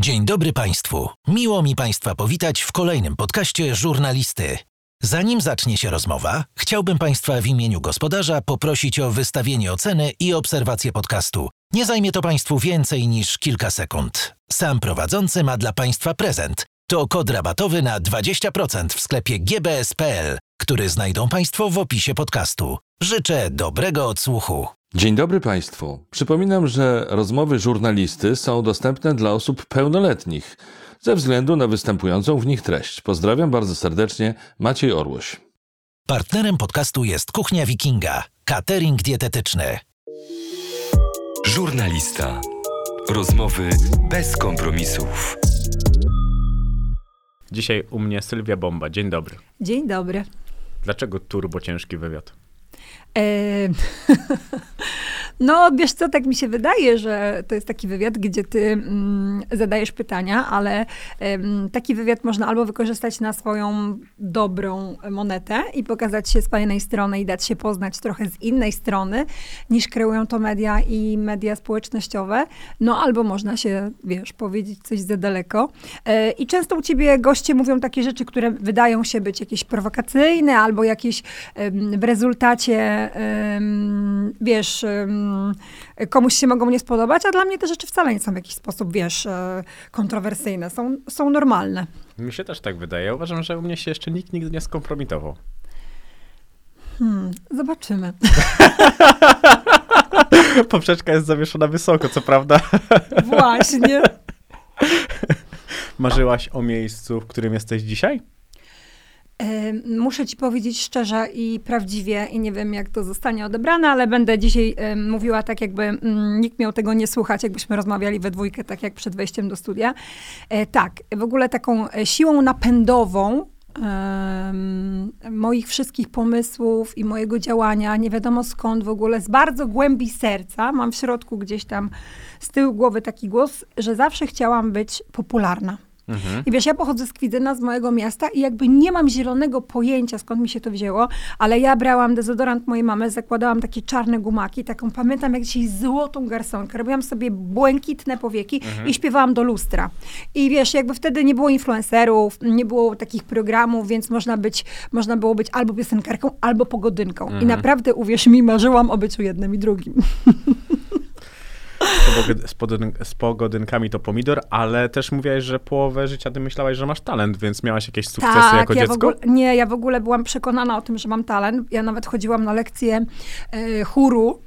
Dzień dobry Państwu. Miło mi Państwa powitać w kolejnym podcaście Żurnalisty. Zanim zacznie się rozmowa, chciałbym Państwa w imieniu gospodarza poprosić o wystawienie oceny i obserwację podcastu. Nie zajmie to Państwu więcej niż kilka sekund. Sam prowadzący ma dla Państwa prezent. To kod rabatowy na 20% w sklepie gbs.pl, który znajdą Państwo w opisie podcastu. Życzę dobrego odsłuchu. Dzień dobry Państwu. Przypominam, że rozmowy żurnalisty są dostępne dla osób pełnoletnich ze względu na występującą w nich treść. Pozdrawiam bardzo serdecznie, Maciej Orłoś. Partnerem podcastu jest Kuchnia Wikinga, catering dietetyczny. Żurnalista. Rozmowy bez kompromisów. Dzisiaj u mnie Sylwia Bomba. Dzień dobry. Dzień dobry. Dlaczego turbo ciężki wywiad? Uh, no, wiesz co, tak mi się wydaje, że to jest taki wywiad, gdzie ty mm, zadajesz pytania, ale em, taki wywiad można albo wykorzystać na swoją dobrą monetę i pokazać się z fajnej strony i dać się poznać trochę z innej strony, niż kreują to media i media społecznościowe. No, albo można się, wiesz, powiedzieć coś za daleko. E, I często u ciebie goście mówią takie rzeczy, które wydają się być jakieś prowokacyjne, albo jakieś w rezultacie, wiesz, komuś się mogą nie spodobać, a dla mnie te rzeczy wcale nie są w jakiś sposób, wiesz, e, kontrowersyjne. Są, są normalne. Mi się też tak wydaje. Uważam, że u mnie się jeszcze nikt nigdy nie skompromitował. Hmm, zobaczymy. Poprzeczka jest zawieszona wysoko, co prawda. Właśnie. Marzyłaś o miejscu, w którym jesteś dzisiaj? Muszę ci powiedzieć szczerze i prawdziwie, i nie wiem, jak to zostanie odebrane, ale będę dzisiaj mówiła tak, jakby mm, nikt miał tego nie słuchać, jakbyśmy rozmawiali we dwójkę, tak jak przed wejściem do studia. E, Tak, w ogóle taką e, siłą napędową moich wszystkich pomysłów i mojego działania, nie wiadomo skąd w ogóle, z bardzo głębi serca, mam w środku gdzieś tam z tyłu głowy taki głos, że zawsze chciałam być popularna. Mhm. I wiesz, ja pochodzę z Kwidzyna, z mojego miasta i jakby nie mam zielonego pojęcia, skąd mi się to wzięło, ale ja brałam dezodorant mojej mamy, zakładałam takie czarne gumaki, taką, pamiętam jak dzisiaj złotą garsonkę, robiłam sobie błękitne powieki i śpiewałam do lustra. I wiesz, jakby wtedy nie było influencerów, nie było takich programów, więc można być, można było być albo piosenkarką, albo pogodynką. I naprawdę, uwierz mi, marzyłam o byciu jednym i drugim. Z, pogody- pogodynkami to pomidor, ale też mówiłaś, że połowę życia ty myślałaś, że masz talent, więc miałaś jakieś sukcesy jako Tak, ja w dziecko? ogóle, nie, ja w ogóle byłam przekonana o tym, że mam talent. Ja nawet chodziłam na lekcje e, chóru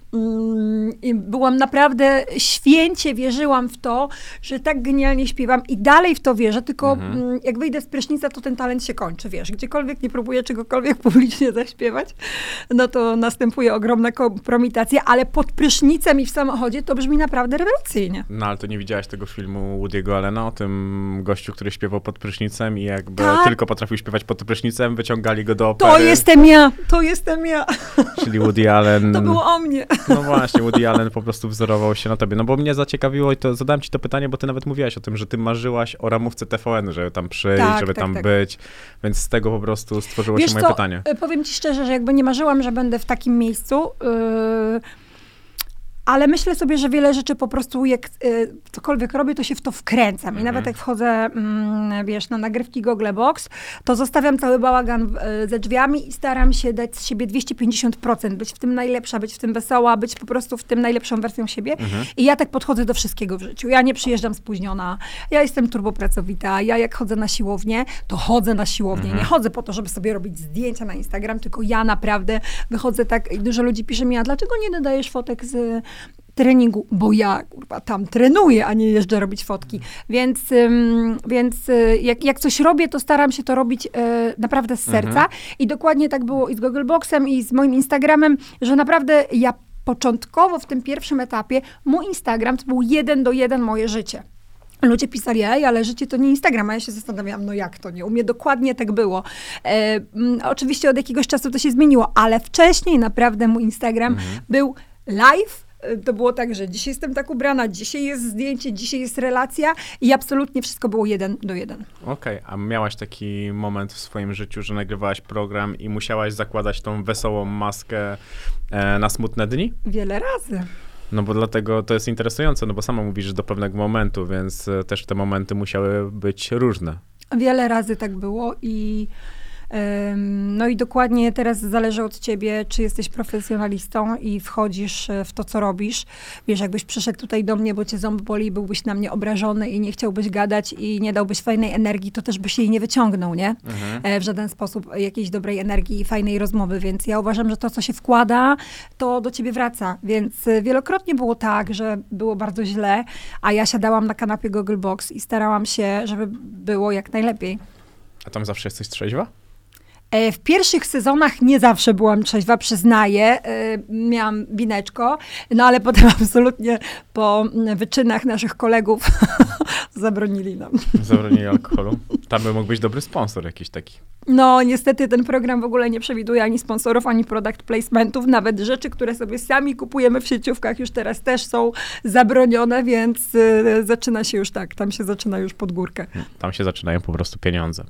byłam naprawdę święcie wierzyłam w to, że tak genialnie śpiewam i dalej w to wierzę, tylko Mhm. mm, jak wyjdę z prysznica, to ten talent się kończy, wiesz. Gdziekolwiek nie próbuję czegokolwiek publicznie zaśpiewać, no to następuje ogromna kompromitacja, ale pod prysznicem i w samochodzie to brzmi naprawdę rewelacyjnie. No ale to nie widziałaś tego filmu Woody'ego Allena o tym gościu, który śpiewał pod prysznicem i jakby Tak. tylko potrafił śpiewać pod prysznicem, wyciągali go do To opery. jestem ja, to jestem ja. Czyli Woody Allen. To było o mnie. No właśnie, Woody Allen po prostu wzorował się na tobie. No bo mnie zaciekawiło i to zadałem ci to pytanie, bo ty nawet mówiłaś o tym, że ty marzyłaś o ramówce TVN, żeby tam przyjść, Tak, żeby tak, tam tak. być. Więc z tego po prostu stworzyło Wiesz się moje co, pytanie. y, Powiem ci szczerze, że jakby nie marzyłam, że będę w takim miejscu. Yy, ale myślę sobie, że wiele rzeczy po prostu, jak y, cokolwiek robię, to się w to wkręcam. I Mhm. nawet jak wchodzę, mm, wiesz, na nagrywki Google Box, to zostawiam cały bałagan y, ze drzwiami i staram się dać z siebie 250%, być w tym najlepsza, być w tym wesoła, być po prostu w tym najlepszą wersją siebie. Mhm. I ja tak podchodzę do wszystkiego w życiu. Ja nie przyjeżdżam spóźniona, ja jestem turbopracowita, ja jak chodzę na siłownię, to chodzę na siłownię. Mhm. Nie chodzę po to, żeby sobie robić zdjęcia na Instagram, tylko ja naprawdę wychodzę tak, i dużo ludzi pisze mi, a dlaczego nie dodajesz fotek z treningu? Bo ja, kurwa, tam trenuję, a nie jeżdżę robić fotki. Więc, ym, więc y, jak, jak coś robię, to staram się to robić y, naprawdę z serca. I dokładnie tak było i z Google Boxem, i z moim Instagramem, że naprawdę ja początkowo w tym pierwszym etapie mój Instagram to był jeden do jeden moje życie. Ludzie pisali, ej, ale życie to nie Instagram, a ja się zastanawiałam, no jak to nie? U mnie dokładnie tak było. E, mm, oczywiście od jakiegoś czasu to się zmieniło, ale wcześniej naprawdę mój Instagram był live. To było tak, że dzisiaj jestem tak ubrana, dzisiaj jest zdjęcie, dzisiaj jest relacja i absolutnie wszystko było jeden do jeden. Okej, a miałaś taki moment w swoim życiu, że nagrywałaś program i musiałaś zakładać tą wesołą maskę e, na smutne dni? Wiele razy. No bo dlatego to jest interesujące, no bo sama mówisz, że do pewnego momentu, więc e, też te momenty musiały być różne. Wiele razy tak było i no i dokładnie teraz zależy od ciebie, czy jesteś profesjonalistą i wchodzisz e, w to, co robisz. Wiesz, jakbyś przyszedł tutaj do mnie, bo cię ząb boli byłbyś na mnie obrażony i nie chciałbyś gadać i nie dałbyś fajnej energii, to też byś jej nie wyciągnął, nie? E, W żaden sposób jakiejś dobrej energii i fajnej rozmowy, więc ja uważam, że to, co się wkłada, to do ciebie wraca. Więc e, wielokrotnie było tak, że było bardzo źle, a ja siadałam na kanapie Google Box i starałam się, żeby było jak najlepiej. A tam zawsze jesteś trzeźwa? E, W pierwszych sezonach nie zawsze byłam trzeźwa, przyznaję. E, Miałam wineczko, no ale potem absolutnie po wyczynach naszych kolegów zabronili nam. Zabronili alkoholu. Tam by mógł być dobry sponsor jakiś taki. No niestety ten program w ogóle nie przewiduje ani sponsorów, ani product placementów. Nawet rzeczy, które sobie sami kupujemy w sieciówkach już teraz też są zabronione, więc e, zaczyna się już tak, tam się zaczyna już pod górkę. Tam się zaczynają po prostu pieniądze.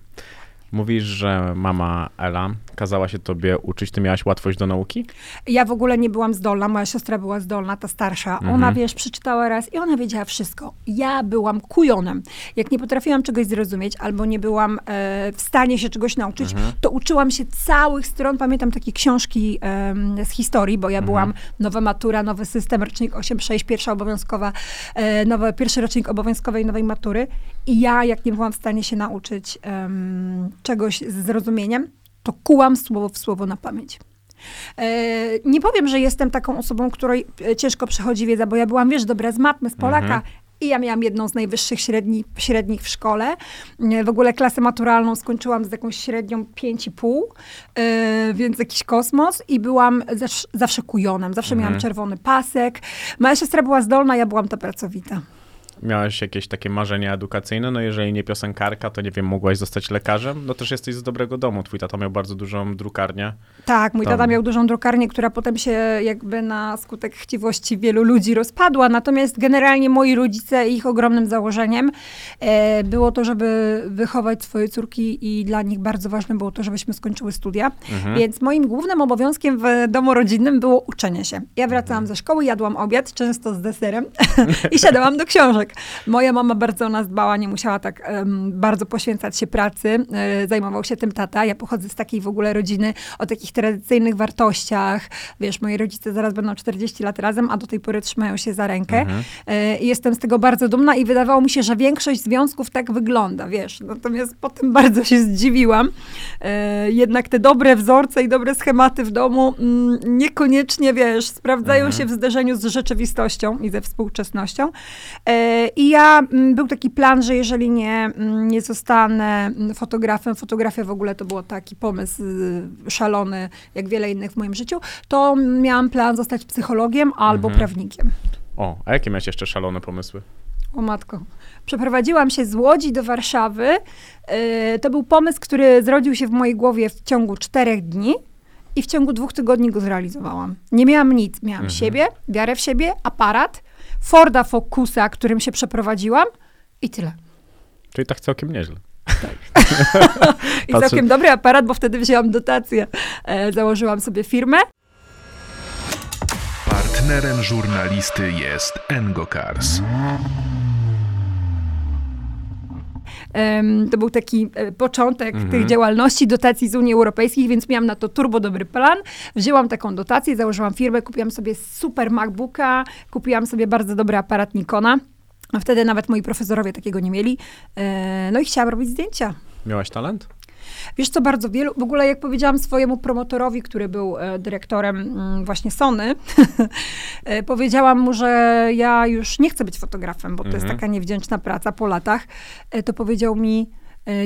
Mówisz, że mama Ela kazała się tobie uczyć, ty miałaś łatwość do nauki? Ja w ogóle nie byłam zdolna, moja siostra była zdolna, ta starsza. Ona, Mhm. wiesz, przeczytała raz i ona wiedziała wszystko. Ja byłam kujonem. Jak nie potrafiłam czegoś zrozumieć albo nie byłam e, w stanie się czegoś nauczyć, Mhm. to uczyłam się całych stron. Pamiętam takie książki em, z historii, bo ja Mhm. byłam nowa matura, nowy system, rocznik 8-6, pierwsza obowiązkowa, e, nowy, pierwszy rocznik obowiązkowej nowej matury. I ja, jak nie byłam w stanie się nauczyć czegoś z zrozumieniem, to kułam słowo w słowo na pamięć. E, nie powiem, że jestem taką osobą, której e, ciężko przychodzi wiedza, bo ja byłam, wiesz, dobra z matmy, z Polaka. Mhm. I ja miałam jedną z najwyższych średni, średnich w szkole. E, W ogóle klasę maturalną skończyłam z jakąś średnią 5,5, e, więc jakiś kosmos. I byłam zawsze, zawsze kujonem, zawsze Mhm. miałam czerwony pasek. Moja siostra była zdolna, ja byłam ta pracowita. Miałaś jakieś takie marzenia edukacyjne? No jeżeli nie piosenkarka, to nie wiem, mogłaś zostać lekarzem? No też jesteś z dobrego domu. Twój tata miał bardzo dużą drukarnię. Tak, mój Tam. tata miał dużą drukarnię, która potem się jakby na skutek chciwości wielu ludzi rozpadła. Natomiast generalnie moi rodzice, ich ogromnym założeniem e, było to, żeby wychować swoje córki i dla nich bardzo ważne było to, żebyśmy skończyły studia. Mhm. Więc moim głównym obowiązkiem w domu rodzinnym było uczenie się. Ja wracałam ze szkoły, jadłam obiad, często z deserem i siadałam do książek. Moja mama bardzo o nas dbała, nie musiała tak em, bardzo poświęcać się pracy. E, zajmował się tym tata. Ja pochodzę z takiej w ogóle rodziny o takich tradycyjnych wartościach. Wiesz, moi rodzice zaraz będą 40 lat razem, a do tej pory trzymają się za rękę. E, I jestem z tego bardzo dumna i wydawało mi się, że większość związków tak wygląda, wiesz. Natomiast potem bardzo się zdziwiłam. E, jednak te dobre wzorce i dobre schematy w domu mm, niekoniecznie, wiesz, sprawdzają się w zderzeniu z rzeczywistością i ze współczesnością. E, I ja, mm, był taki plan, że jeżeli nie, mm, nie zostanę mm, fotografem, fotografia w ogóle to był taki pomysł y, szalony, jak wiele innych w moim życiu, to miałam plan zostać psychologiem albo prawnikiem. O, a jakie miałeś jeszcze szalone pomysły? O matko. Przeprowadziłam się z Łodzi do Warszawy. Yy, To był pomysł, który zrodził się w mojej głowie w ciągu czterech dni i w ciągu dwóch tygodni go zrealizowałam. Nie miałam nic. Miałam siebie, wiarę w siebie, aparat, Forda Focusa, którym się przeprowadziłam i tyle. Czyli tak całkiem nieźle. I Patrzę- całkiem dobry aparat, bo wtedy wzięłam dotację. E, założyłam sobie firmę. Partnerem żurnalisty jest Engocars. To był taki e, początek Mhm. tych działalności, dotacji z Unii Europejskiej, więc miałam na to turbo dobry plan. Wzięłam taką dotację, założyłam firmę, kupiłam sobie super MacBooka, kupiłam sobie bardzo dobry aparat Nikona. A wtedy nawet moi profesorowie takiego nie mieli. E, No i chciałam robić zdjęcia. Miałaś talent? Wiesz co, bardzo wielu, w ogóle jak powiedziałam swojemu promotorowi, który był e, dyrektorem mm, właśnie Sony, e, powiedziałam mu, że ja już nie chcę być fotografem, bo to jest Mhm. taka niewdzięczna praca po latach, e, to powiedział mi,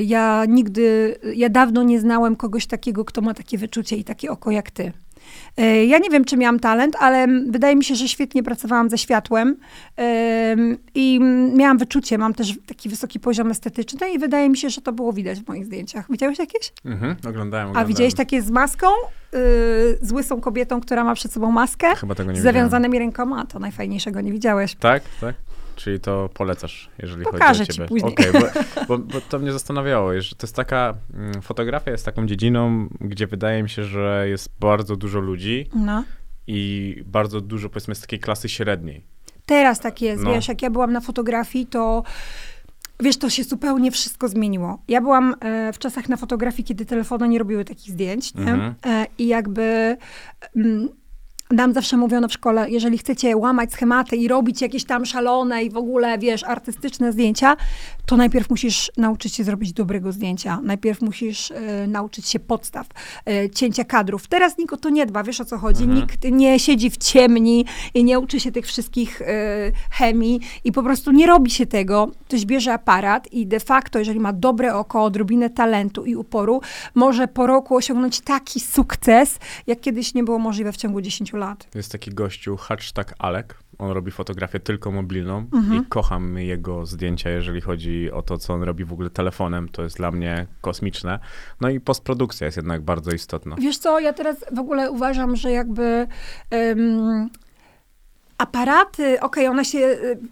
ja nigdy, ja dawno nie znałem kogoś takiego, kto ma takie wyczucie i takie oko jak ty. E, Ja nie wiem, czy miałam talent, ale wydaje mi się, że świetnie pracowałam ze światłem em, i miałam wyczucie, mam też taki wysoki poziom estetyczny i wydaje mi się, że to było widać w moich zdjęciach. Widziałeś jakieś? Mhm, oglądałem, A oglądałem. widziałeś takie z maską? Yy, z łysą kobietą, która ma przed sobą maskę? Chyba tego nie z widziałem. zawiązanymi rękoma? To najfajniejszego nie widziałeś. Tak, tak. Czyli to polecasz, jeżeli Pokażę chodzi o ci ciebie. później. Okej, bo, bo, bo to mnie zastanawiało, że to jest taka, mm, fotografia jest taką dziedziną, gdzie wydaje mi się, że jest bardzo dużo ludzi No. i bardzo dużo, powiedzmy, z takiej klasy średniej. Teraz tak jest, No. wiesz, jak ja byłam na fotografii, to wiesz, to się zupełnie wszystko zmieniło. Ja byłam e, w czasach na fotografii, kiedy telefony nie robiły takich zdjęć, nie? Mhm. E, I jakby... Mm, nam zawsze mówiono w szkole, jeżeli chcecie łamać schematy i robić jakieś tam szalone i w ogóle, wiesz, artystyczne zdjęcia, to najpierw musisz nauczyć się zrobić dobrego zdjęcia. Najpierw musisz e, nauczyć się podstaw, e, cięcia kadrów. Teraz nikt o to nie dba, wiesz o co chodzi. Nikt nie siedzi w ciemni i nie uczy się tych wszystkich e, chemii i po prostu nie robi się tego. Ktoś bierze aparat i de facto, jeżeli ma dobre oko, odrobinę talentu i uporu, może po roku osiągnąć taki sukces, jak kiedyś nie było możliwe w ciągu 10 lat. Jest taki gościu, hashtag Alek. On robi fotografię tylko mobilną Mhm. i kocham jego zdjęcia, jeżeli chodzi o to, co on robi w ogóle telefonem. To jest dla mnie kosmiczne. No i postprodukcja jest jednak bardzo istotna. Wiesz co, ja teraz w ogóle uważam, że jakby em, aparaty, okej, one się,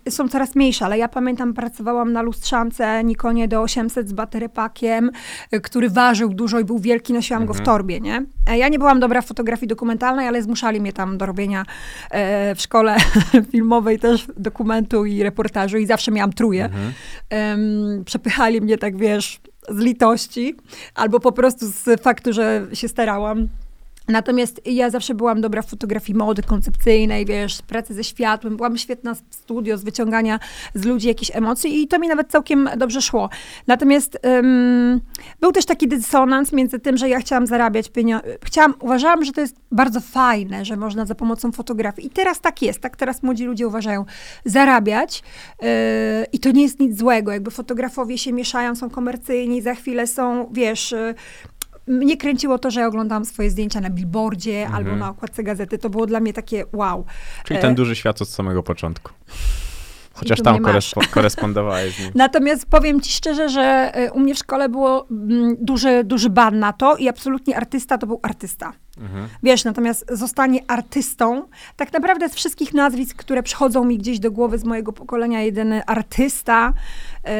y, są coraz mniejsze, ale ja pamiętam, pracowałam na lustrzance Nikonie D800 z baterypakiem, y, który ważył dużo i był wielki, nosiłam go w torbie, nie? Ja nie byłam dobra w fotografii dokumentalnej, ale zmuszali mnie tam do robienia e, w szkole filmowej też dokumentu i reportażu i zawsze miałam truje. Em, przepychali mnie tak, wiesz, z litości, albo po prostu z faktu, że się starałam. Natomiast ja zawsze byłam dobra w fotografii mody koncepcyjnej, wiesz, pracy ze światłem. Byłam świetna w studio, z wyciągania z ludzi jakichś emocji i to mi nawet całkiem dobrze szło. Natomiast ym, był też taki dysonans między tym, że ja chciałam zarabiać pieniądze. Chciałam, uważałam, że to jest bardzo fajne, że można za pomocą fotografii. I teraz tak jest, tak teraz młodzi ludzie uważają, zarabiać yy, i to nie jest nic złego. Jakby fotografowie się mieszają, są komercyjni, za chwilę są, wiesz... Mnie kręciło to, że ja oglądałam swoje zdjęcia na billboardzie albo na okładce gazety. To było dla mnie takie wow. Czyli E, ten duży świat od samego początku. Chociaż tam korespo- korespondowałeś z nim. Natomiast powiem ci szczerze, że y, u mnie w szkole było mm, duży, duży ban na to i absolutnie artysta to był artysta. Wiesz, natomiast zostanie artystą, tak naprawdę z wszystkich nazwisk, które przychodzą mi gdzieś do głowy z mojego pokolenia, jedyny artysta,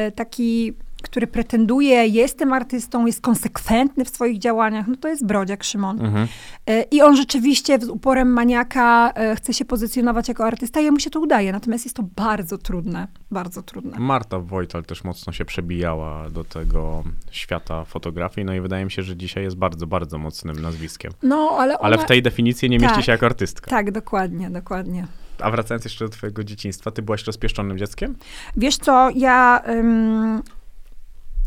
y, taki, który pretenduje, jestem artystą, jest konsekwentny w swoich działaniach, no to jest Brodziak Szymon. Mhm. E, I on rzeczywiście z uporem maniaka e, chce się pozycjonować jako artysta i mu się to udaje. Natomiast jest to bardzo trudne, bardzo trudne. Marta Wojtal też mocno się przebijała do tego świata fotografii, no i wydaje mi się, że dzisiaj jest bardzo, bardzo mocnym nazwiskiem. No, ale ona... Ale w tej definicji nie mieści Tak. się jako artystka. Tak, dokładnie, dokładnie. A wracając jeszcze do twojego dzieciństwa, ty byłaś rozpieszczonym dzieckiem? Wiesz co, ja... Ym...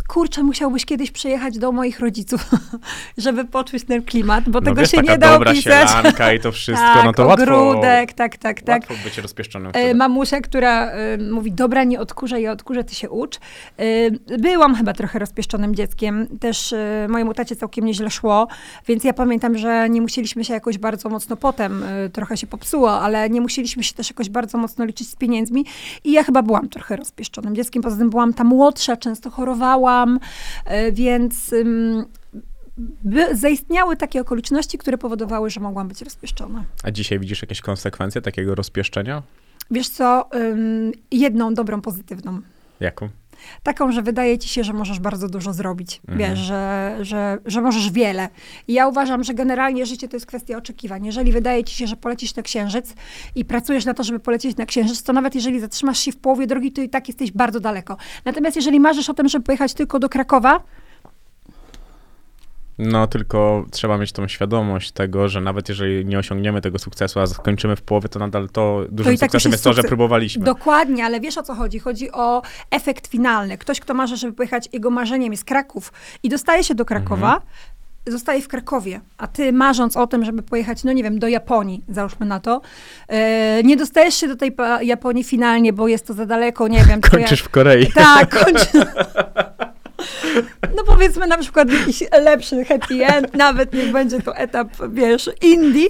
Kurczę, musiałbyś kiedyś przyjechać do moich rodziców, żeby poczuć ten klimat, bo no tego wiesz, się nie da dobra opisać. sielanka i to wszystko, tak, no to łatwo, ogródek, tak, tak, tak. łatwo być rozpieszczonym E, wtedy. Mamusia, która e, mówi, dobra, nie odkurzaj, ja odkurzę, ty się ucz. E, byłam chyba trochę rozpieszczonym dzieckiem. Też e, mojemu tacie całkiem nieźle szło, więc ja pamiętam, że nie musieliśmy się jakoś bardzo mocno potem, trochę się popsuło, ale nie musieliśmy się też jakoś bardzo mocno liczyć z pieniędzmi. I ja chyba byłam trochę rozpieszczonym dzieckiem. Poza tym byłam ta młodsza, często chorowałam, e, więc... by, zaistniały takie okoliczności, które powodowały, że mogłam być rozpieszczona. A dzisiaj widzisz jakieś konsekwencje takiego rozpieszczenia? Wiesz co, jedną dobrą, pozytywną. Jaką? Taką, że wydaje ci się, że możesz bardzo dużo zrobić. Mhm. Wiesz, że, że, że możesz wiele. I ja uważam, że generalnie życie to jest kwestia oczekiwań. Jeżeli wydaje ci się, że polecisz na księżyc i pracujesz na to, żeby polecieć na księżyc, to nawet jeżeli zatrzymasz się w połowie drogi, to i tak jesteś bardzo daleko. Natomiast jeżeli marzysz o tym, żeby pojechać tylko do Krakowa, No tylko trzeba mieć tą świadomość tego, że nawet jeżeli nie osiągniemy tego sukcesu, a skończymy w połowie, to nadal to dużym i tak sukcesem jest to, że próbowaliśmy. Dokładnie, ale wiesz o co chodzi? Chodzi o efekt finalny. Ktoś, kto marzy, żeby pojechać, jego marzeniem jest Kraków i dostaje się do Krakowa, Mhm. zostaje w Krakowie, a ty marząc o tym, żeby pojechać, no nie wiem, do Japonii, załóżmy na to, e, nie dostajesz się do tej Japonii finalnie, bo jest to za daleko, nie wiem. Kończysz w Korei. Tak, kończy. No powiedzmy na przykład jakiś lepszy happy end, nawet niech będzie to etap, wiesz, indie.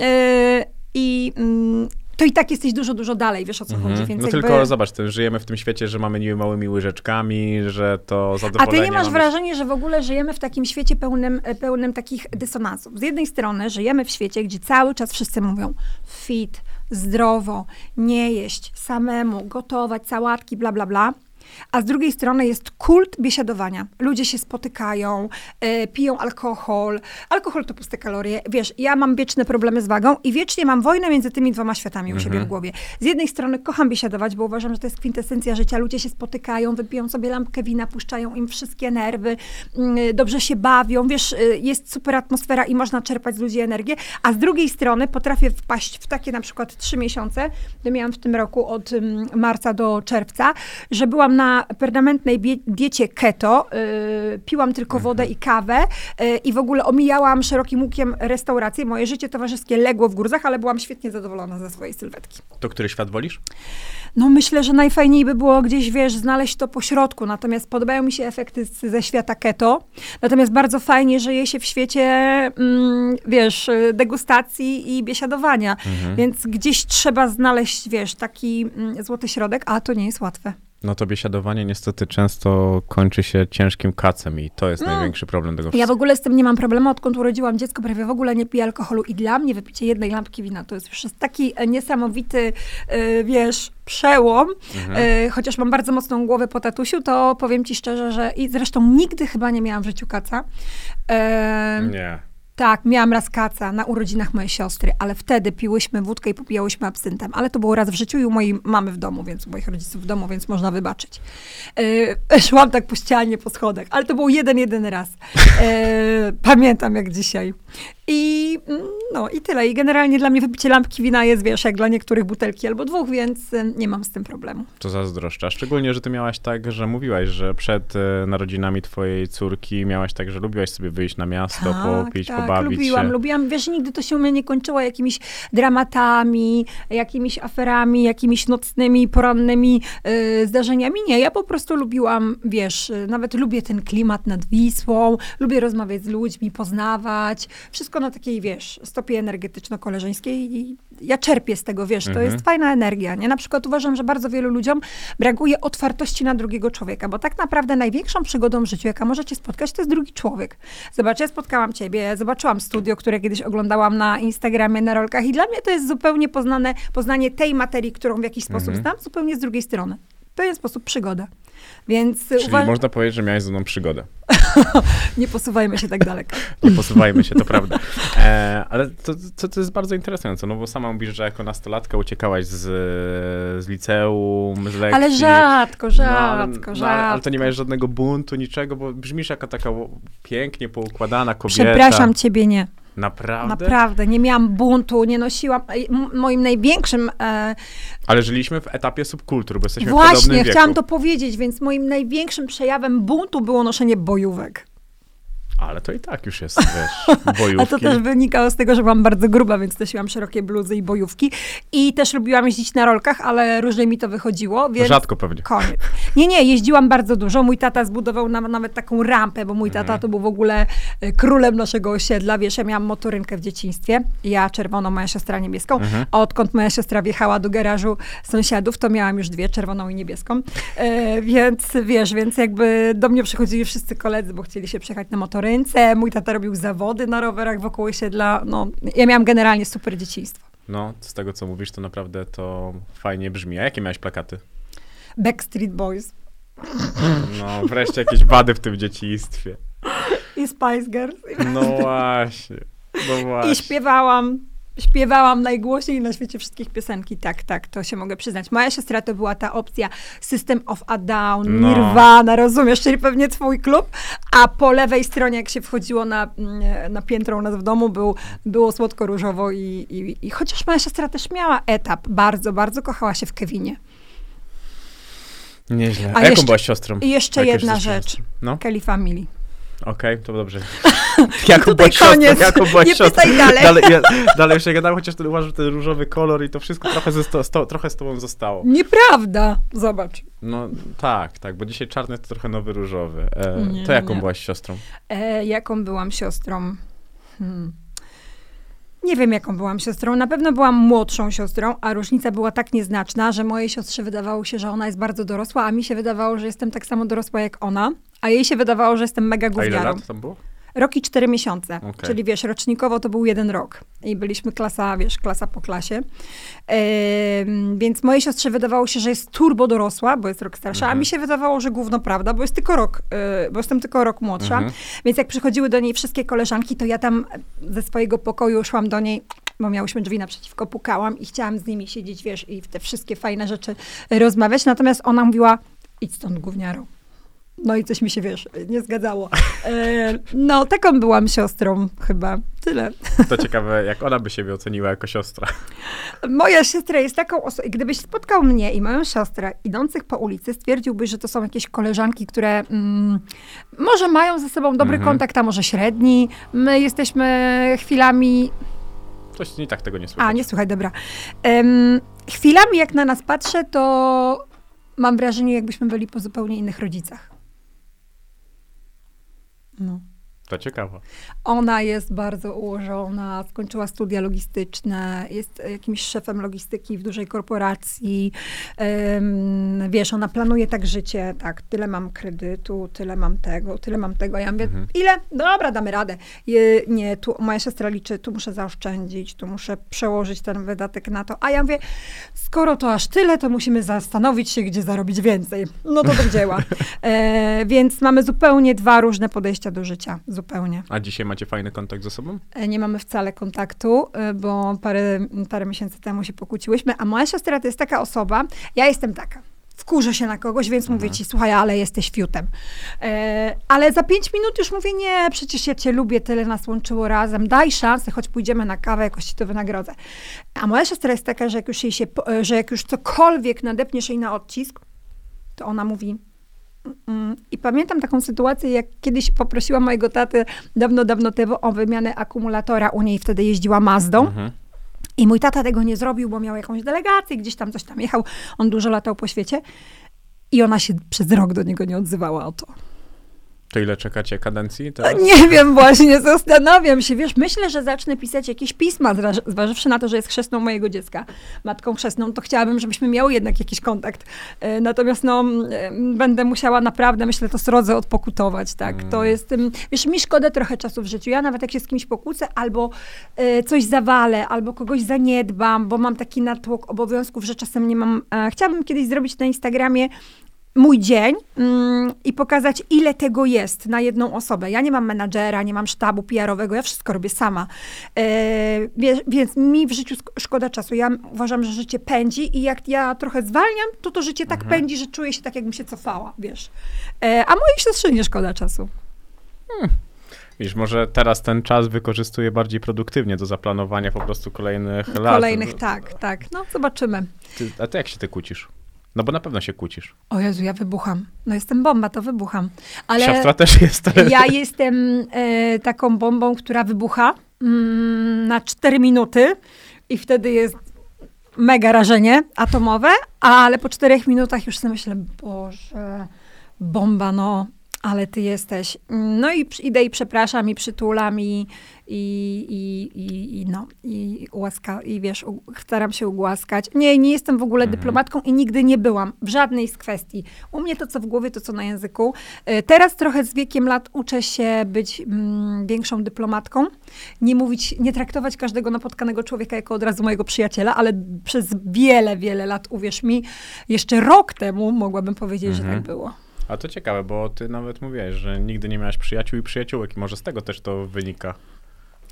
E, I mm, to i tak jesteś dużo, dużo dalej, wiesz o co chodzi. Mhm. Więc No jakby... tylko zobacz, to żyjemy w tym świecie, że mamy niby małymi łyżeczkami, że to A zadowolenie ty nie masz mamy... wrażenia, że w ogóle żyjemy w takim świecie pełnym, e, pełnym takich dysonansów. Z jednej strony żyjemy w świecie, gdzie cały czas wszyscy mówią fit, zdrowo, nie jeść, samemu, gotować, sałatki, bla, bla, bla. A z drugiej strony jest kult biesiadowania. Ludzie się spotykają, e, piją alkohol. Alkohol to puste kalorie. Wiesz, ja mam wieczne problemy z wagą i wiecznie mam wojnę między tymi dwoma światami u siebie w głowie. Z jednej strony kocham biesiadować, bo uważam, że to jest kwintesencja życia. Ludzie się spotykają, wypiją sobie lampkę wina, puszczają im wszystkie nerwy, mm, dobrze się bawią. Wiesz, y, jest super atmosfera i można czerpać z ludzi energię. A z drugiej strony potrafię wpaść w takie na przykład trzy miesiące, to miałam w tym roku od mm, marca do czerwca, że byłam na permanentnej bie- diecie keto, y, piłam tylko wodę i kawę y, i w ogóle omijałam szerokim łukiem restauracje. Moje życie towarzyskie legło w górzach, ale byłam świetnie zadowolona ze swojej sylwetki. To który świat wolisz? No myślę, że najfajniej by było gdzieś, wiesz, znaleźć to po środku. Natomiast podobają mi się efekty ze świata keto. Natomiast bardzo fajnie żyje się w świecie, mm, wiesz, degustacji i biesiadowania. Więc gdzieś trzeba znaleźć, wiesz, taki mm, złoty środek, a to nie jest łatwe. No to biesiadowanie niestety często kończy się ciężkim kacem i to jest No. największy problem tego Ja w wszystkiego. ogóle z tym nie mam problemu. Odkąd urodziłam dziecko, prawie w ogóle nie piję alkoholu. I dla mnie wypicie jednej lampki wina to jest już taki e, niesamowity, e, wiesz, przełom. E, Chociaż mam bardzo mocną głowę po tatusiu, to powiem ci szczerze, że i zresztą nigdy chyba nie miałam w życiu kaca. Nie. Tak, miałam raz kaca na urodzinach mojej siostry, ale wtedy piłyśmy wódkę i popijałyśmy absyntem. Ale to było raz w życiu i u mojej mamy w domu, więc u moich rodziców w domu, więc można wybaczyć. E, szłam tak po ścianie, po schodach, ale to był jeden, jeden raz. E, pamiętam jak dzisiaj. I mm, no i tyle. I generalnie dla mnie wypicie lampki wina jest, wiesz, jak dla niektórych butelki albo dwóch, więc e, nie mam z tym problemu. To zazdroszczę. Szczególnie, że ty miałaś tak, że mówiłaś, że przed e, narodzinami twojej córki miałaś tak, że lubiłaś sobie wyjść na miasto, popić, pobawić lubiłam, się. lubiłam. Wiesz, nigdy to się u mnie nie kończyło jakimiś dramatami, jakimiś aferami, jakimiś nocnymi, porannymi y, zdarzeniami. Nie, ja po prostu lubiłam, wiesz, y, nawet lubię ten klimat nad Wisłą, lubię rozmawiać z ludźmi, poznawać. Wszystko na takiej, wiesz, stopie energetyczno-koleżeńskiej i ja czerpię z tego, wiesz, to Mhm. jest fajna energia, nie? Na przykład uważam, że bardzo wielu ludziom brakuje otwartości na drugiego człowieka, bo tak naprawdę największą przygodą w życiu, jaka możecie spotkać, to jest drugi człowiek. Zobacz, ja spotkałam ciebie, zobaczyłam studio, które kiedyś oglądałam na Instagramie, na rolkach i dla mnie to jest zupełnie poznane, poznanie tej materii, którą w jakiś sposób Mhm. znam, zupełnie z drugiej strony. W pewien sposób przygoda. Więc Czyli można powiedzieć, że miałeś ze mną przygodę. nie posuwajmy się tak daleko. Nie posuwajmy się, to prawda. E, ale to, to, to jest bardzo interesujące, no bo sama mówisz, że jako nastolatka uciekałaś z, z liceum, z lekcji. Ale rzadko, No, ale- rzadko, no, ale, ale rzadko. to nie miałeś żadnego buntu, niczego, bo brzmisz jako taka pięknie poukładana kobieta. Przepraszam ciebie, nie. Naprawdę? Naprawdę, nie miałam buntu, nie nosiłam. M- Moim największym. E, Ale żyliśmy w etapie subkultur, bo jesteśmy w właśnie, podobnym wieku. chciałam to powiedzieć, więc moim największym przejawem buntu było noszenie bojówek. Ale to i tak już jest, wiesz, bojówki. A to też wynikało z tego, że byłam bardzo gruba, więc nosiłam szerokie bluzy i bojówki. I też lubiłam jeździć na rolkach, ale różnie mi to wychodziło, więc... Rzadko pewnie. Koniec. Nie, nie, jeździłam bardzo dużo. Mój tata zbudował nam nawet taką rampę, bo mój Mhm. tata to był w ogóle e, królem naszego osiedla. Wiesz, ja miałam motorynkę w dzieciństwie. Ja czerwoną, moja siostra niebieską. Mhm. A odkąd moja siostra wjechała do garażu sąsiadów, to miałam już dwie, czerwoną i niebieską. E, więc wiesz, więc jakby do mnie przychodzili wszyscy koledzy, bo chcieli się przejechać na Mój tata robił zawody na rowerach wokół osiedla. No, ja miałam generalnie super dzieciństwo. No, z tego co mówisz, to naprawdę to fajnie brzmi. A jakie miałeś plakaty? Backstreet Boys No, wreszcie jakieś wady w tym dzieciństwie. i Spice Girls. No właśnie. No właśnie. I śpiewałam, śpiewałam najgłośniej na świecie wszystkich piosenki. Tak, tak, to się mogę przyznać. Moja siostra to była ta opcja System of a Down, No. Nirvana, rozumiesz, czyli pewnie twój klub. A po lewej stronie, jak się wchodziło na, mm, na piętro u nas w domu, był, było słodko-różowo i, i, i chociaż moja siostra też miała etap, bardzo, bardzo kochała się w Kevinie. Nieźle. A A, jaką jeszcze- byłaś siostrą? I jeszcze jedna rzecz. No, Kelly Family. Okej, to dobrze. Byłaś siostrą? koniec. Byłaś Nie pytaj dalej. Dalej, ja, dalej jeszcze gadałem, chociaż ten uważam, że ten różowy kolor i to wszystko trochę, ze sto, sto, trochę z tobą zostało. Nieprawda! Zobacz. No tak, tak, bo dzisiaj czarny to trochę nowy różowy. E, Nie, to jaką nie. byłaś siostrą? E, jaką byłam siostrą? Hmm. Nie wiem, jaką byłam siostrą. Na pewno byłam młodszą siostrą, a różnica była tak nieznaczna, że mojej siostrze wydawało się, że ona jest bardzo dorosła, a mi się wydawało, że jestem tak samo dorosła jak ona, a jej się wydawało, że jestem mega A ile gówniarą. lat tam było? Rok i cztery miesiące. Okej. Czyli wiesz, rocznikowo to był jeden rok. I byliśmy klasa, wiesz, klasa po klasie. Em, więc mojej siostrze wydawało się, że jest turbo dorosła, bo jest rok starsza, a mi się wydawało, że gówno prawda, bo jest tylko rok, y, bo jestem tylko rok młodsza. Mhm. Więc jak przychodziły do niej wszystkie koleżanki, to ja tam ze swojego pokoju szłam do niej, bo miałyśmy drzwi naprzeciwko, pukałam i chciałam z nimi siedzieć, wiesz, i w te wszystkie fajne rzeczy rozmawiać. Natomiast ona mówiła, idź stąd gówniaro. No i coś mi się, wiesz, nie zgadzało. E, no, taką byłam siostrą chyba. Tyle. To ciekawe, jak ona by siebie oceniła jako siostra. Moja siostra jest taką osobą, gdybyś spotkał mnie i moją siostrę idących po ulicy, stwierdziłbyś, że to są jakieś koleżanki, które mm, może mają ze sobą dobry Mhm. kontakt, a może średni. My jesteśmy chwilami... Coś nie tak tego nie słychać. A, nie słuchaj, dobra. Em, chwilami jak na nas patrzę, to mam wrażenie, jakbyśmy byli po zupełnie innych rodzicach. No. To ciekawe. Ona jest bardzo ułożona, skończyła studia logistyczne, jest jakimś szefem logistyki w dużej korporacji. Em, wiesz, ona planuje tak życie, tak, tyle mam kredytu, tyle mam tego, tyle mam tego. Ja mówię, ile? Dobra, damy radę. Je, nie, tu moja siostra liczy, tu muszę zaoszczędzić, tu muszę przełożyć ten wydatek na to. A ja mówię, skoro to aż tyle, to musimy zastanowić się, gdzie zarobić więcej. No to do dzieła. E, więc mamy zupełnie dwa różne podejścia do życia. Zupełnie. A dzisiaj macie fajny kontakt ze sobą? E, Nie mamy wcale kontaktu, e, bo parę, parę miesięcy temu się pokłóciłyśmy, a moja siostra to jest taka osoba, ja jestem taka. Wkurzę się na kogoś, więc mówię ci, słuchaj, ale jesteś fiutem. E, ale za pięć minut już mówię, nie, przecież ja cię lubię, tyle nas łączyło razem, daj szansę, choć pójdziemy na kawę, jakoś ci to wynagrodzę. A moja siostra jest taka, że jak już jej się, e, że jak już cokolwiek nadepniesz jej na odcisk, to ona mówi, I pamiętam taką sytuację, jak kiedyś poprosiła mojego taty dawno, dawno temu o wymianę akumulatora. U niej wtedy jeździła Mazdą. Mhm. I mój tata tego nie zrobił, bo miał jakąś delegację, gdzieś tam coś tam jechał. On dużo latał po świecie. I ona się przez rok do niego nie odzywała o to. To ile czekacie kadencji teraz? Nie wiem właśnie, zastanawiam się. Wiesz, myślę, że zacznę pisać jakieś pisma, zważ- zważywszy na to, że jest chrzestną mojego dziecka, matką chrzestną, to chciałabym, żebyśmy miały jednak jakiś kontakt. E, Natomiast no, e, będę musiała naprawdę, myślę, to srodze odpokutować, tak. To jest, em, wiesz, mi szkoda trochę czasu w życiu. Ja nawet jak się z kimś pokłócę, albo e, coś zawalę, albo kogoś zaniedbam, bo mam taki natłok obowiązków, że czasem nie mam... Chciałabym kiedyś zrobić na Instagramie mój dzień mm, i pokazać, ile tego jest na jedną osobę. Ja nie mam menadżera, nie mam sztabu PR-owego, ja wszystko robię sama. E, więc mi w życiu szkoda czasu. Ja uważam, że życie pędzi i jak ja trochę zwalniam, to to życie tak pędzi, że czuję się tak, jakbym się cofała, wiesz. E, a mojej siostrze nie szkoda czasu. Wiesz, może teraz ten czas wykorzystuje bardziej produktywnie do zaplanowania po prostu kolejnych lat. Kolejnych, tak, tak. No, zobaczymy. Ty, a ty jak się ty kłócisz? No bo na pewno się kłócisz. O Jezu, ja wybucham. No jestem bomba, to wybucham. Ale... Siostra też jest. Ja jestem e, taką bombą, która wybucha mm, na 4 minuty i wtedy jest mega rażenie atomowe, ale po 4 minutach już sobie myślę, Boże, bomba, no, ale ty jesteś. No i idę i przepraszam i przytulam i, i, i, i, i no, i łaska, i wiesz, u, staram się ugłaskać. Nie, nie jestem w ogóle dyplomatką i nigdy nie byłam w żadnej z kwestii. U mnie to, co w głowie, to, co na języku. E, Teraz trochę z wiekiem lat uczę się być mm, większą dyplomatką. Nie mówić, nie traktować każdego napotkanego człowieka jako od razu mojego przyjaciela, ale przez wiele, wiele lat, uwierz mi, jeszcze rok temu mogłabym powiedzieć, że Mhm. tak było. A to ciekawe, bo ty nawet mówiłeś, że nigdy nie miałaś przyjaciół i przyjaciółek i może z tego też to wynika.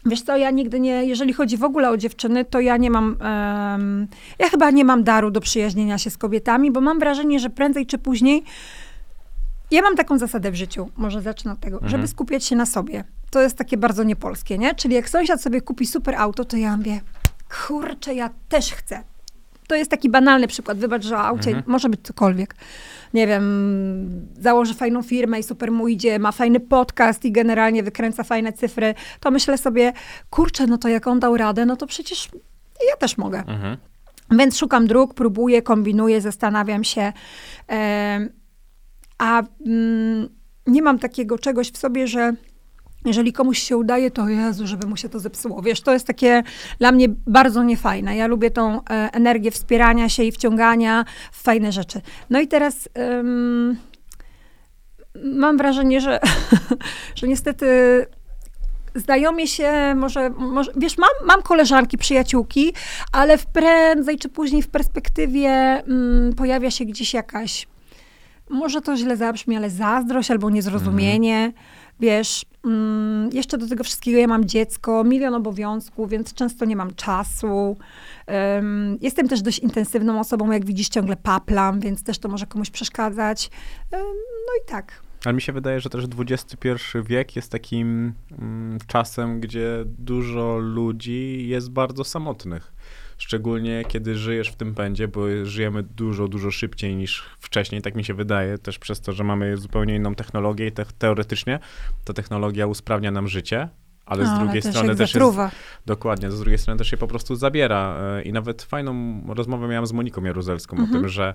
Wiesz co, ja nigdy nie, jeżeli chodzi w ogóle o dziewczyny, to ja nie mam, em, ja chyba nie mam daru do przyjaźnienia się z kobietami, bo mam wrażenie, że prędzej czy później, ja mam taką zasadę w życiu, może zacznę od tego, Mhm. żeby skupiać się na sobie. To jest takie bardzo niepolskie, nie? Czyli jak sąsiad sobie kupi super auto, to ja mówię, kurczę, ja też chcę. To jest taki banalny przykład. Wybacz, że aucie Mhm. może być cokolwiek. Nie wiem, założy fajną firmę i super mu idzie, ma fajny podcast i generalnie wykręca fajne cyfry, to myślę sobie, kurczę, no to jak on dał radę, no to przecież ja też mogę. Mhm. Więc szukam dróg, próbuję, kombinuję, zastanawiam się. Em, a mm, nie mam takiego czegoś w sobie, że jeżeli komuś się udaje, to Jezu, żeby mu się to zepsuło. Wiesz, to jest takie dla mnie bardzo niefajne. Ja lubię tą e, energię wspierania się i wciągania w fajne rzeczy. No i teraz em, mam wrażenie, że, że niestety znajomi się, może, może wiesz, mam, mam koleżanki, przyjaciółki, ale w prędzej czy później w perspektywie mm, pojawia się gdzieś jakaś, może to źle zabrzmi, ale zazdrość albo niezrozumienie. Wiesz, mm, jeszcze do tego wszystkiego ja mam dziecko, milion obowiązków, więc często nie mam czasu. Em, jestem też dość intensywną osobą, jak widzisz, ciągle paplam, więc też to może komuś przeszkadzać. Em, no i tak. Ale mi się wydaje, że też XXI wiek jest takim mm, czasem, gdzie dużo ludzi jest bardzo samotnych. Szczególnie kiedy żyjesz w tym pędzie, bo żyjemy dużo, dużo szybciej niż wcześniej, tak mi się wydaje, też przez to, że mamy zupełnie inną technologię i te, teoretycznie ta technologia usprawnia nam życie, ale z No, drugiej też strony jak też jest. Dokładnie, z drugiej strony też się po prostu zabiera. E, I nawet fajną rozmowę miałem z Moniką Jaruzelską Mhm. o tym, że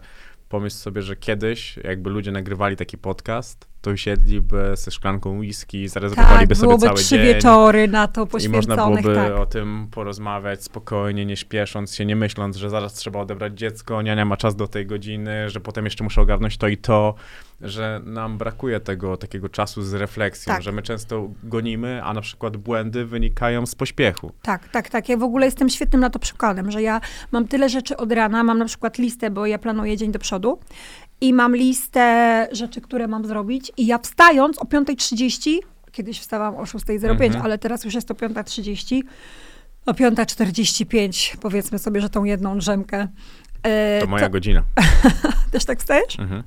pomyśl sobie, że kiedyś, jakby ludzie nagrywali taki podcast, to usiedliby ze szklanką whisky, zarezerwowaliby Tak, sobie cały trzy dzień. wieczory na to I można poświęconych, byłoby tak. o tym porozmawiać spokojnie, nie śpiesząc się, nie myśląc, że zaraz trzeba odebrać dziecko, niania ma czas do tej godziny, że potem jeszcze muszę ogarnąć to i to, że nam brakuje tego takiego czasu z refleksją, Tak. że my często gonimy, a na przykład błędy wynikają z pośpiechu. Tak, tak, tak. Ja w ogóle jestem świetnym na to przykładem, że ja mam tyle rzeczy od rana, mam na przykład listę, bo ja planuję dzień do przodu i mam listę rzeczy, które mam zrobić i ja wstając o 5.30, kiedyś wstawałam o 6.05, Mhm. ale teraz już jest to 5.30, o 5.45 powiedzmy sobie, że tą jedną drzemkę. E, To moja godzina. Też tak wstajesz? Mhm.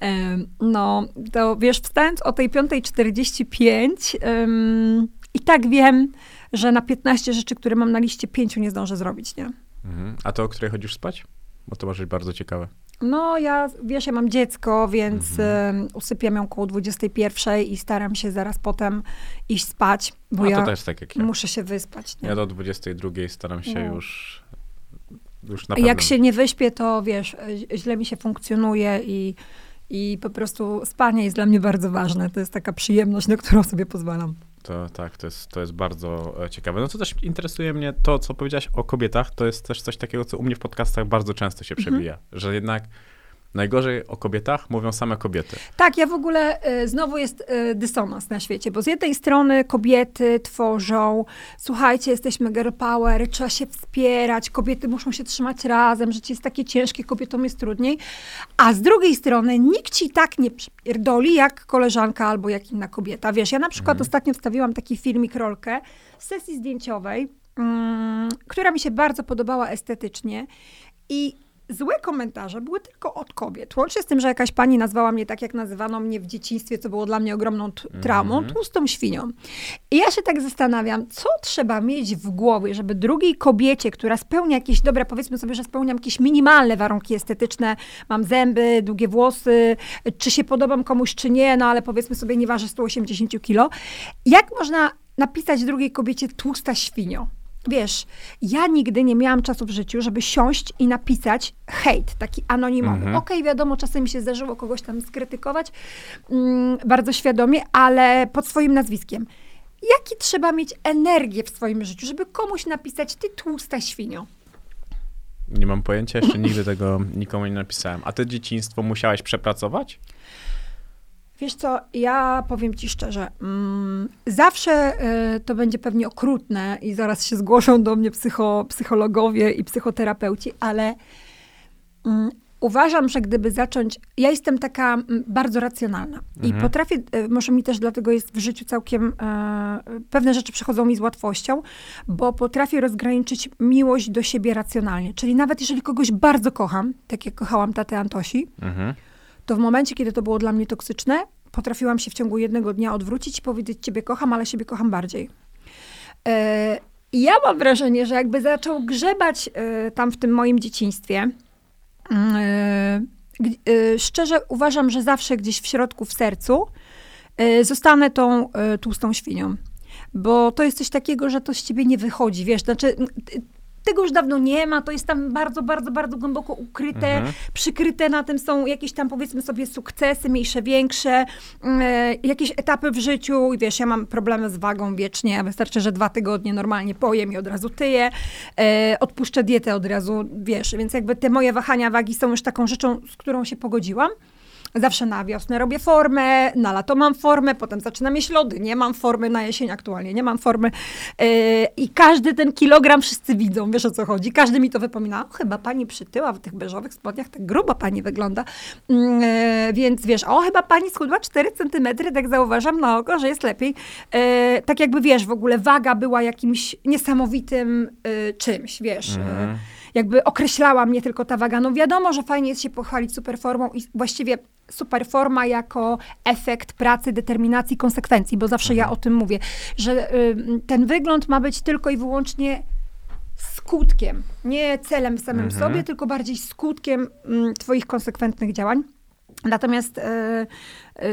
Em, No, to wiesz, wstając o tej 5.45 em, i tak wiem, że na 15 rzeczy, które mam na liście, pięciu nie zdążę zrobić, nie? Mhm. A to, o której chodzisz spać? Bo to może być bardzo ciekawe. No, ja, wiesz, ja mam dziecko, więc Mhm. em, usypiam ją koło 21 i staram się zaraz potem iść spać, bo A ja to też tak jak ja. muszę się wyspać. Nie? Ja do 22 staram się No. już, już. Jak się nie wyśpię, to wiesz, e, źle mi się funkcjonuje i, i po prostu spanie jest dla mnie bardzo ważne. To jest taka przyjemność, na którą sobie pozwalam. To, tak, to jest, to jest bardzo e, ciekawe. No to też interesuje mnie to, co powiedziałaś o kobietach. To jest też coś takiego, co u mnie w podcastach bardzo często się Mhm. przebija. Że jednak najgorzej o kobietach mówią same kobiety. Tak, ja w ogóle y, znowu jest y, dysonans na świecie, bo z jednej strony kobiety tworzą, słuchajcie, jesteśmy girl power, trzeba się wspierać, kobiety muszą się trzymać razem, życie jest takie ciężkie, kobietom jest trudniej, a z drugiej strony nikt ci tak nie przypierdoli jak koleżanka albo jak inna kobieta. Wiesz, ja na przykład ostatnio wstawiłam taki filmik, rolkę z sesji zdjęciowej, mm, która mi się bardzo podobała estetycznie i Złe komentarze były tylko od kobiet. Łącznie z tym, że jakaś pani nazwała mnie tak, jak nazywano mnie w dzieciństwie, co było dla mnie ogromną t- traumą, tłustą świnią. I ja się tak zastanawiam, co trzeba mieć w głowie, żeby drugiej kobiecie, która spełnia jakieś, dobra, powiedzmy sobie, że spełniam jakieś minimalne warunki estetyczne, mam zęby, długie włosy, czy się podobam komuś, czy nie, no ale powiedzmy sobie, nie ważę 180 kilo. Jak można napisać drugiej kobiecie tłusta świnio? Wiesz, ja nigdy nie miałam czasu w życiu, żeby siąść i napisać hejt, taki anonimowy. Okej, wiadomo, czasem mi się zdarzyło kogoś tam skrytykować, mm, bardzo świadomie, ale pod swoim nazwiskiem. Jaki trzeba mieć energię w swoim życiu, żeby komuś napisać, ty tłusta świnio? Nie mam pojęcia, jeszcze nigdy tego nikomu nie napisałem. A ty dzieciństwo musiałeś przepracować? Wiesz co, ja powiem ci szczerze, mm, zawsze y, to będzie pewnie okrutne i zaraz się zgłoszą do mnie psycho, psychologowie i psychoterapeuci, ale mm, uważam, że gdyby zacząć, ja jestem taka mm, bardzo racjonalna i potrafię, y, może mi też dlatego jest w życiu całkiem, y, pewne rzeczy przychodzą mi z łatwością, bo potrafię rozgraniczyć miłość do siebie racjonalnie, czyli nawet jeżeli kogoś bardzo kocham, tak jak kochałam tatę Antosi, Mhm. To w momencie, kiedy to było dla mnie toksyczne, potrafiłam się w ciągu jednego dnia odwrócić i powiedzieć, ciebie kocham, ale siebie kocham bardziej. E, I ja mam wrażenie, że jakby zaczął grzebać e, tam w tym moim dzieciństwie, mm, e, szczerze uważam, że zawsze gdzieś w środku, w sercu, zostanę tą tłustą świnią. Bo to jest coś takiego, że to z ciebie nie wychodzi, wiesz, znaczy... Tego już dawno nie ma, to jest tam bardzo, bardzo, bardzo głęboko ukryte, Mhm. przykryte na tym są jakieś tam powiedzmy sobie sukcesy, mniejsze, większe, e, jakieś etapy w życiu i wiesz, ja mam problemy z wagą wiecznie, a wystarczy, że dwa tygodnie normalnie pojem i od razu tyję, e, odpuszczę dietę od razu, wiesz, więc jakby te moje wahania wagi są już taką rzeczą, z którą się pogodziłam. Zawsze na wiosnę robię formę, na lato mam formę, potem zaczynam mieć lody, nie mam formy, na jesień aktualnie nie mam formy. Yy, I każdy ten kilogram wszyscy widzą, wiesz o co chodzi. Każdy mi to wypomina, o, chyba pani przytyła w tych beżowych spodniach, tak gruba pani wygląda. Yy, więc wiesz, o, chyba pani schudła 4 centymetry, tak zauważam na oko, że jest lepiej. Yy, tak jakby, wiesz, w ogóle waga była jakimś niesamowitym czymś, wiesz. Mhm. Jakby określała mnie tylko ta waga. No wiadomo, że fajnie jest się pochwalić superformą i właściwie superforma jako efekt pracy, determinacji, konsekwencji, bo zawsze ja o tym mówię, że y, ten wygląd ma być tylko i wyłącznie skutkiem, nie celem samym sobie, tylko bardziej skutkiem mm, twoich konsekwentnych działań. Natomiast e, e,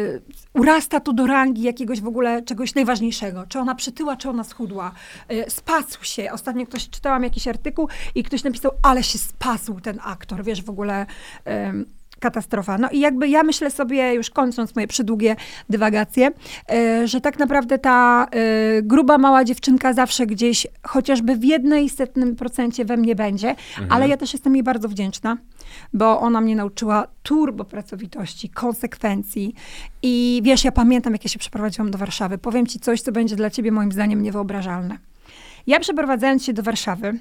urasta to do rangi jakiegoś w ogóle czegoś najważniejszego. Czy ona przytyła, czy ona schudła. E, spasł się. Ostatnio ktoś, czytałam jakiś artykuł i ktoś napisał, ale się spasł ten aktor. Wiesz, w ogóle em, katastrofa. No i jakby ja myślę sobie, już kończąc moje przydługie dywagacje, e, że tak naprawdę ta e, gruba, mała dziewczynka zawsze gdzieś, chociażby w jednej setnym procencie we mnie będzie, ale ja też jestem jej bardzo wdzięczna, bo ona mnie nauczyła turbo pracowitości, konsekwencji i wiesz, ja pamiętam, jak ja się przeprowadziłam do Warszawy. Powiem ci coś, co będzie dla ciebie moim zdaniem niewyobrażalne. Ja przeprowadzając się do Warszawy,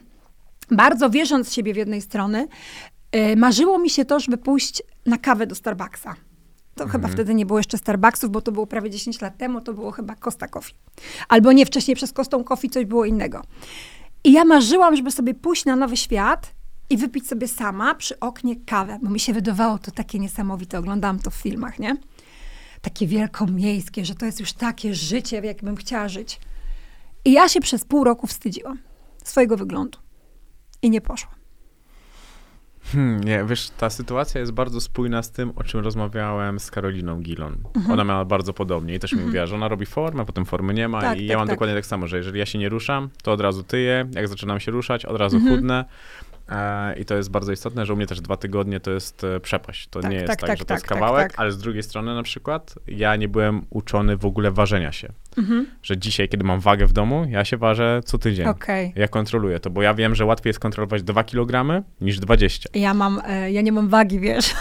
bardzo wierząc w siebie w jednej strony, marzyło mi się to, żeby pójść na kawę do Starbucksa. To chyba wtedy nie było jeszcze Starbucksów, bo to było prawie 10 lat temu, to było chyba Costa Coffee. Albo nie, wcześniej przez Costą Coffee coś było innego. I ja marzyłam, żeby sobie pójść na nowy świat i wypić sobie sama przy oknie kawę, bo mi się wydawało to takie niesamowite. Oglądałam to w filmach, nie? Takie wielkomiejskie, że to jest już takie życie, w jakim bym chciała żyć. I ja się przez pół roku wstydziłam swojego wyglądu. I nie poszłam. Hmm, nie, wiesz, ta sytuacja jest bardzo spójna z tym, o czym rozmawiałem z Karoliną Gilon. Ona miała bardzo podobnie i też mi mówiła, że ona robi formę, potem formy nie ma Tak, i tak, ja mam tak. dokładnie tak samo, że jeżeli ja się nie ruszam, to od razu tyję, jak zaczynam się ruszać, od razu chudnę. E, I to jest bardzo istotne, że u mnie też dwa tygodnie to jest e, przepaść. To Tak, nie jest tak, tak, tak, że to jest kawałek, ale z drugiej strony na przykład ja nie byłem uczony w ogóle ważenia się. Mhm. Że dzisiaj, kiedy mam wagę w domu, ja się ważę co tydzień. Okej. Ja kontroluję to, bo ja wiem, że łatwiej jest kontrolować 2 kg niż 20. Ja mam, e, ja nie mam wagi, wiesz.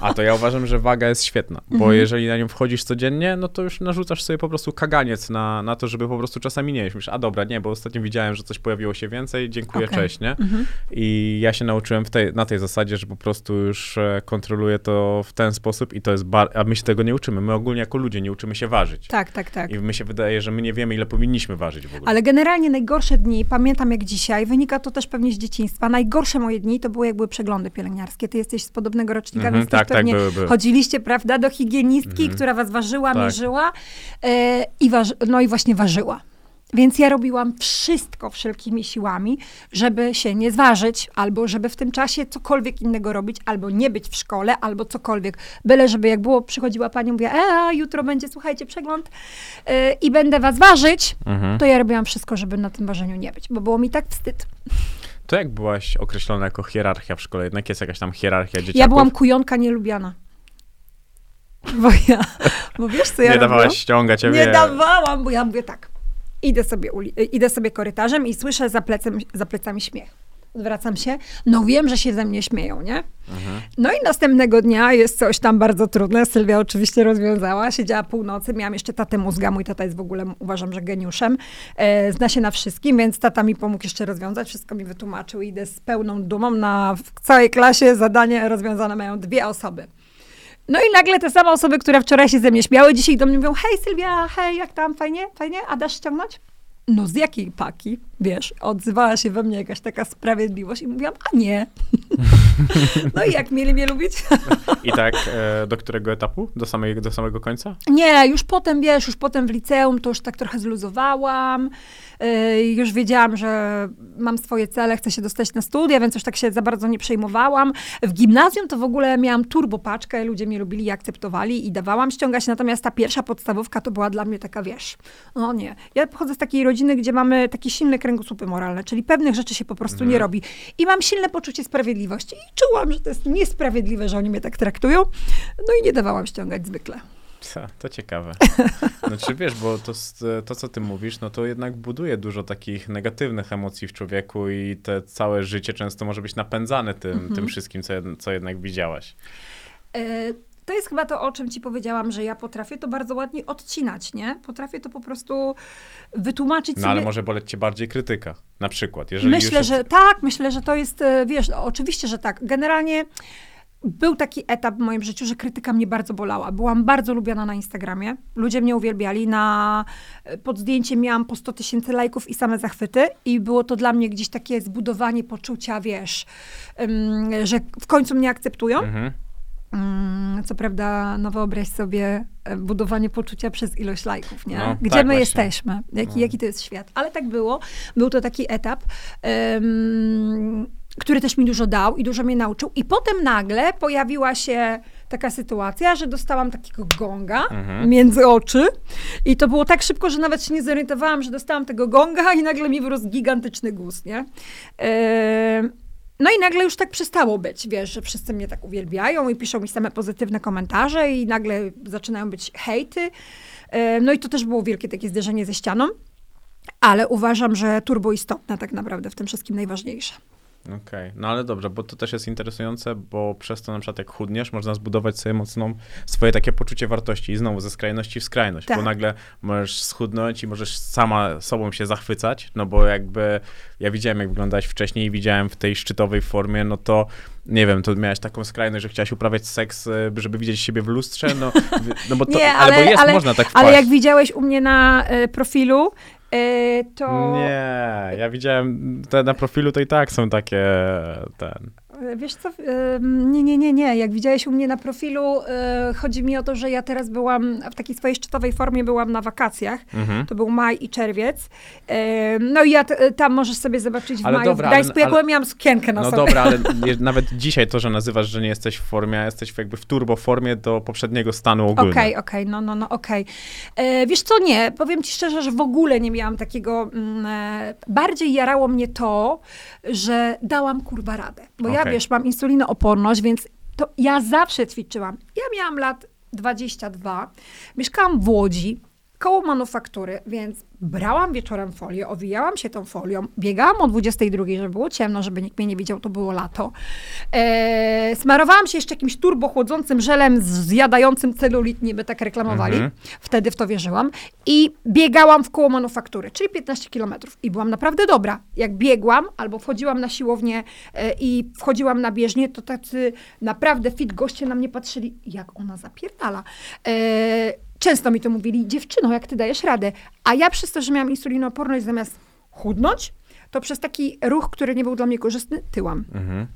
A to ja uważam, że waga jest świetna, bo Mhm. jeżeli na nią wchodzisz codziennie, no to już narzucasz sobie po prostu kaganiec na, na to, żeby po prostu czasami nie jeść. Myślisz, a dobra, nie, bo ostatnio widziałem, że coś pojawiło się więcej, dziękuję, Okej. cześć, nie? Mhm. I ja się nauczyłem w tej, na tej zasadzie, że po prostu już e, kontroluję to w ten sposób i to jest bar... A my się tego nie uczymy. My ogólnie jako ludzie nie uczymy się ważyć. Tak, tak, tak. I my się wydaje, że my nie wiemy, ile powinniśmy ważyć w ogóle. Ale generalnie najgorsze dni, pamiętam jak dzisiaj, wynika to też pewnie z dzieciństwa. Najgorsze moje dni to były jak były przeglądy pielęgniarskie. Ty jesteś z podobnego rocznika, Mhm, więc też tak, tak, pewnie były, były. chodziliście, prawda, do higienistki, Mhm. która was ważyła, Tak. mierzyła e, i waży, no i właśnie ważyła. Więc ja robiłam wszystko wszelkimi siłami, żeby się nie zważyć, albo żeby w tym czasie cokolwiek innego robić, albo nie być w szkole, albo cokolwiek. Byle, żeby jak było, przychodziła pani, mówiła, e, jutro będzie, słuchajcie, przegląd e, i będę was ważyć, Mhm. to ja robiłam wszystko, żeby na tym ważeniu nie być, bo było mi tak wstyd. To jak byłaś określona jako hierarchia w szkole? Jednak jest jakaś tam hierarchia dzieciaków? Ja byłam kujonka nielubiana. Bo ja, bo wiesz co ja Nie robiłam? dawałaś ściągać, ja Nie wiem. dawałam, bo ja mówię tak. Idę sobie, y, idę sobie korytarzem i słyszę za, plecem, za plecami śmiech. Zwracam się, no wiem, że się ze mnie śmieją, nie? No i następnego dnia jest coś tam bardzo trudne. Sylwia oczywiście rozwiązała. Siedziała północy, miałam jeszcze tatę mózga. Mój tata jest w ogóle, uważam, że geniuszem. E, zna się na wszystkim, więc tata mi pomógł jeszcze rozwiązać. Wszystko mi wytłumaczył. Idę z pełną dumą. Na w całej klasie zadanie rozwiązane mają dwie osoby. No i nagle te same osoby, które wczoraj się ze mnie śmiały, dzisiaj do mnie mówią, hej Sylwia, hej, jak tam, fajnie, fajnie, a dasz ściągnąć? No z jakiej paki, wiesz, odzywała się we mnie jakaś taka sprawiedliwość i mówiłam, a nie. no i jak mieli mnie lubić? I tak e, do którego etapu? Do, samej, do samego końca? Nie, już potem, wiesz, już potem w liceum to już tak trochę zluzowałam. Yy, już wiedziałam, że mam swoje cele, chcę się dostać na studia, więc już tak się za bardzo nie przejmowałam. W gimnazjum to w ogóle miałam turbopaczkę, ludzie mnie lubili i akceptowali i dawałam ściągać, natomiast ta pierwsza podstawówka to była dla mnie taka, wiesz, no nie. Ja pochodzę z takiej rodziny, gdzie mamy takie silne kręgosłupy moralne, czyli pewnych rzeczy się po prostu nie robi. I mam silne poczucie sprawiedliwości i czułam, że to jest niesprawiedliwe, że oni mnie tak traktują. No i nie dawałam ściągać zwykle. Co, to ciekawe. Znaczy wiesz, bo to, to, co ty mówisz, no to jednak buduje dużo takich negatywnych emocji w człowieku i te całe życie często może być napędzane tym, tym wszystkim, co, co jednak widziałaś. E, to jest chyba to, o czym ci powiedziałam, że ja potrafię to bardzo ładnie odcinać, nie? Potrafię to po prostu wytłumaczyć No sobie. ale może boleć cię bardziej krytyka, na przykład. Jeżeli Myślę, już że tak, myślę, że to jest, e, wiesz, oczywiście, że tak. Generalnie był taki etap w moim życiu, że krytyka mnie bardzo bolała. Byłam bardzo lubiana na Instagramie. Ludzie mnie uwielbiali. Na, e, pod zdjęciem miałam po 100 tysięcy lajków i same zachwyty. I było to dla mnie gdzieś takie zbudowanie poczucia, wiesz, em, że w końcu mnie akceptują. Mhm. Mm, Co prawda, no wyobraź sobie e, budowanie poczucia przez ilość lajków, nie? No, Gdzie tak my właśnie. jesteśmy? Jaki, No. jaki to jest świat? Ale tak było. Był to taki etap, em, który też mi dużo dał i dużo mnie nauczył. I potem nagle pojawiła się taka sytuacja, że dostałam takiego gonga Mhm. między oczy i to było tak szybko, że nawet się nie zorientowałam, że dostałam tego gonga i nagle mi wyrósł gigantyczny guz, nie? No i nagle już tak przestało być, wiesz, że wszyscy mnie tak uwielbiają i piszą mi same pozytywne komentarze i nagle zaczynają być hejty. No i to też było wielkie takie zderzenie ze ścianą, ale uważam, że turbo istotne tak naprawdę w tym wszystkim najważniejsze. Okej, no ale dobrze, bo to też jest interesujące, bo przez to na przykład jak chudniesz, można zbudować sobie mocną swoje takie poczucie wartości i znowu ze skrajności w skrajność, Tak. bo nagle możesz schudnąć i możesz sama sobą się zachwycać, no bo jakby ja widziałem jak wyglądałeś wcześniej i widziałem w tej szczytowej formie, no to nie wiem, to miałeś taką skrajność, że chciałaś uprawiać seks, y, żeby widzieć siebie w lustrze, no, no bo to, Nie, ale, ale- bo jest, ale- można tak wpaść. Ale jak widziałeś u mnie na e, profilu, to... Nie, ja widziałem, te na profilu to i tak są takie, ten... E, Wiesz co, nie, nie, nie, nie. Jak widziałeś u mnie na profilu, e, chodzi mi o to, że ja teraz byłam w takiej swojej szczytowej formie, byłam na wakacjach. Mhm. To był maj i czerwiec. E, No i ja t- tam możesz sobie zobaczyć w Ale maju dobra, w Gdańsku. ale- Ja ale- byłem, miałam sukienkę na No sobie. dobra, ale nawet dzisiaj to, że nazywasz, że nie jesteś w formie, a jesteś jakby w turbo formie do poprzedniego stanu ogólnie. Okej, okej, no, no, no, okej. E, Wiesz co, nie, powiem ci szczerze, że w ogóle nie miałam takiego, mm, e, bardziej jarało mnie to, że dałam kurwa radę. Bo ja, Okej. wiesz, mam insulinooporność, więc to ja zawsze ćwiczyłam. Ja miałam lat 22, mieszkałam w Łodzi, koło manufaktury, więc brałam wieczorem folię, owijałam się tą folią, biegałam o 22, żeby było ciemno, żeby nikt mnie nie widział, to było lato. E, smarowałam się jeszcze jakimś turbochłodzącym żelem zjadającym celulit, niby tak reklamowali. Mhm. Wtedy w to wierzyłam. I biegałam w koło manufaktury, czyli 15 kilometrów. I byłam naprawdę dobra. Jak biegłam albo wchodziłam na siłownię e, i wchodziłam na bieżnię, to tacy naprawdę fit goście na mnie patrzyli, jak ona zapierdala. E, często mi to mówili, dziewczyno, jak ty dajesz radę. A ja przez to, że miałam insulinooporność, zamiast chudnąć, to przez taki ruch, który nie był dla mnie korzystny, tyłam. Mhm.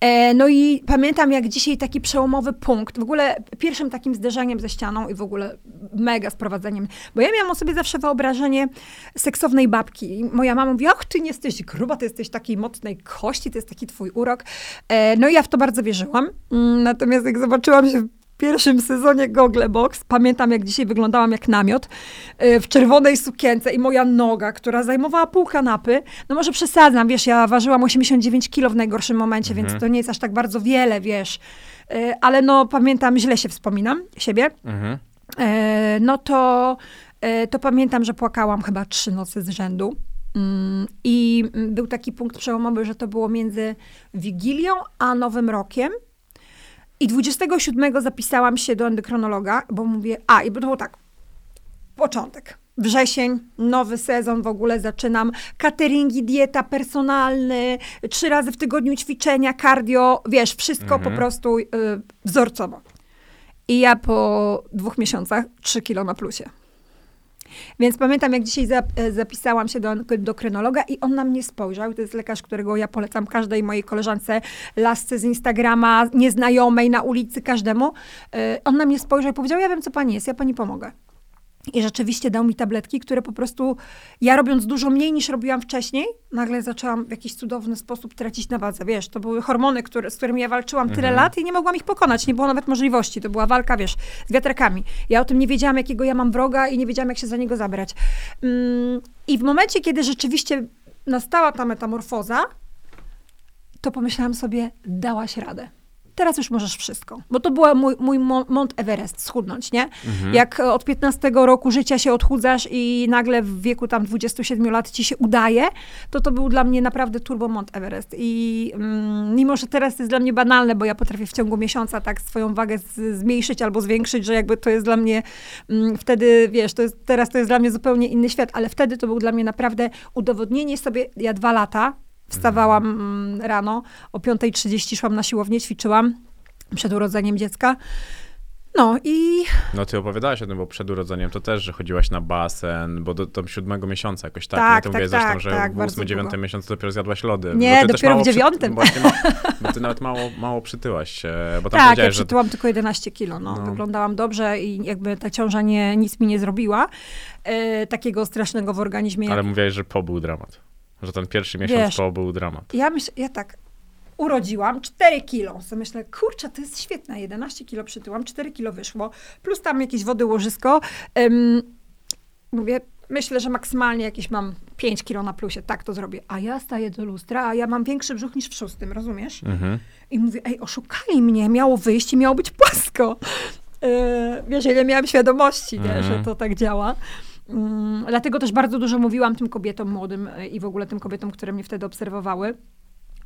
E, no i pamiętam jak dzisiaj taki przełomowy punkt, w ogóle pierwszym takim zderzeniem ze ścianą i w ogóle mega sprowadzeniem, bo ja miałam o sobie zawsze wyobrażenie seksownej babki. I moja mama mówi, ach, ty nie jesteś gruba, ty jesteś takiej mocnej kości, to jest taki twój urok. E, no i ja w to bardzo wierzyłam. Mm, Natomiast jak zobaczyłam się pierwszym sezonie Google Box, pamiętam jak dzisiaj wyglądałam jak namiot, e, w czerwonej sukience i moja noga, która zajmowała pół kanapy, no może przesadzam, wiesz, ja ważyłam 89 kilo w najgorszym momencie, więc to nie jest aż tak bardzo wiele, wiesz, E, ale no pamiętam, źle się wspominam siebie, Mhm. E, no to, to pamiętam, że płakałam chyba trzy nocy z rzędu. Mm, I mm, był taki punkt przełomowy, że to było między Wigilią a Nowym Rokiem. I 27 zapisałam się do endokronologa, bo mówię, a i to było tak, początek. Wrzesień, nowy sezon w ogóle zaczynam. Cateringi, dieta, personalny, trzy razy w tygodniu ćwiczenia, cardio, wiesz, wszystko po prostu y, wzorcowo. I ja po dwóch miesiącach 3 kilo na plusie. Więc pamiętam, jak dzisiaj e, zapisałam się do endokrynologa i on na mnie spojrzał. To jest lekarz, którego ja polecam każdej mojej koleżance, lasce z Instagrama, nieznajomej, na ulicy, każdemu. E, On na mnie spojrzał i powiedział, ja wiem, co pani jest, ja pani pomogę. I rzeczywiście dał mi tabletki, które po prostu ja robiąc dużo mniej niż robiłam wcześniej, nagle zaczęłam w jakiś cudowny sposób tracić na wadze. Wiesz, to były hormony, które, z którymi ja walczyłam tyle lat i nie mogłam ich pokonać. Nie było nawet możliwości. To była walka, wiesz, z wiatrakami. Ja o tym nie wiedziałam, jakiego ja mam wroga i nie wiedziałam, jak się za niego zabrać. Mm, I w momencie, kiedy rzeczywiście nastała ta metamorfoza, to pomyślałam sobie, dałaś radę. Teraz już możesz wszystko. Bo to był mój, mój Mo- Mont Everest, schudnąć, nie? Mhm. Jak e, od 15 roku życia się odchudzasz i nagle w wieku tam 27 lat ci się udaje, to to był dla mnie naprawdę turbo Mont Everest. I mm, mimo, że teraz to jest dla mnie banalne, bo ja potrafię w ciągu miesiąca tak swoją wagę z, zmniejszyć albo zwiększyć, że jakby to jest dla mnie mm, wtedy, wiesz, to jest, teraz to jest dla mnie zupełnie inny świat, ale wtedy to był dla mnie naprawdę udowodnienie sobie, ja dwa lata wstawałam mm, rano, o 5.30 szłam na siłownię, ćwiczyłam przed urodzeniem dziecka. No i No ty opowiadałaś o tym, bo przed urodzeniem to też, że chodziłaś na basen, bo do, do siódmego miesiąca jakoś tak. Tak, nie? To tak, mówiłaś tak, zresztą, że tak, w bardzo ósmy, dziewiątym miesiącu dopiero zjadłaś lody. Nie, Bo dopiero w dziewiątym. Bo ty, ma, bo ty nawet mało, mało przytyłaś się, bo tam tak, ja powiedziałeś, że... przytyłam tylko 11 kilo, no. No. Wyglądałam dobrze i jakby ta ciąża nie, nic mi nie zrobiła. E, takiego strasznego w organizmie. jak- Ale mówiłaś, że po był dramat. Że ten pierwszy miesiąc Wiesz. po był dramat. Ja myślę, ja tak urodziłam 4 kilo. So myślę, kurczę, to jest świetne. 11 kilo przytyłam, 4 kilo wyszło, plus tam jakieś wody łożysko. Ym, mówię, myślę, że maksymalnie jakieś mam 5 kilo na plusie, tak to zrobię. A ja staję do lustra, a ja mam większy brzuch niż w szóstym, rozumiesz? Mhm. I mówię, ej, oszukali mnie, miało wyjść i miało być płasko. Yy, wiesz, nie miałam świadomości, nie, Mhm. że to tak działa. Mm, dlatego też bardzo dużo mówiłam tym kobietom młodym y, i w ogóle tym kobietom, które mnie wtedy obserwowały,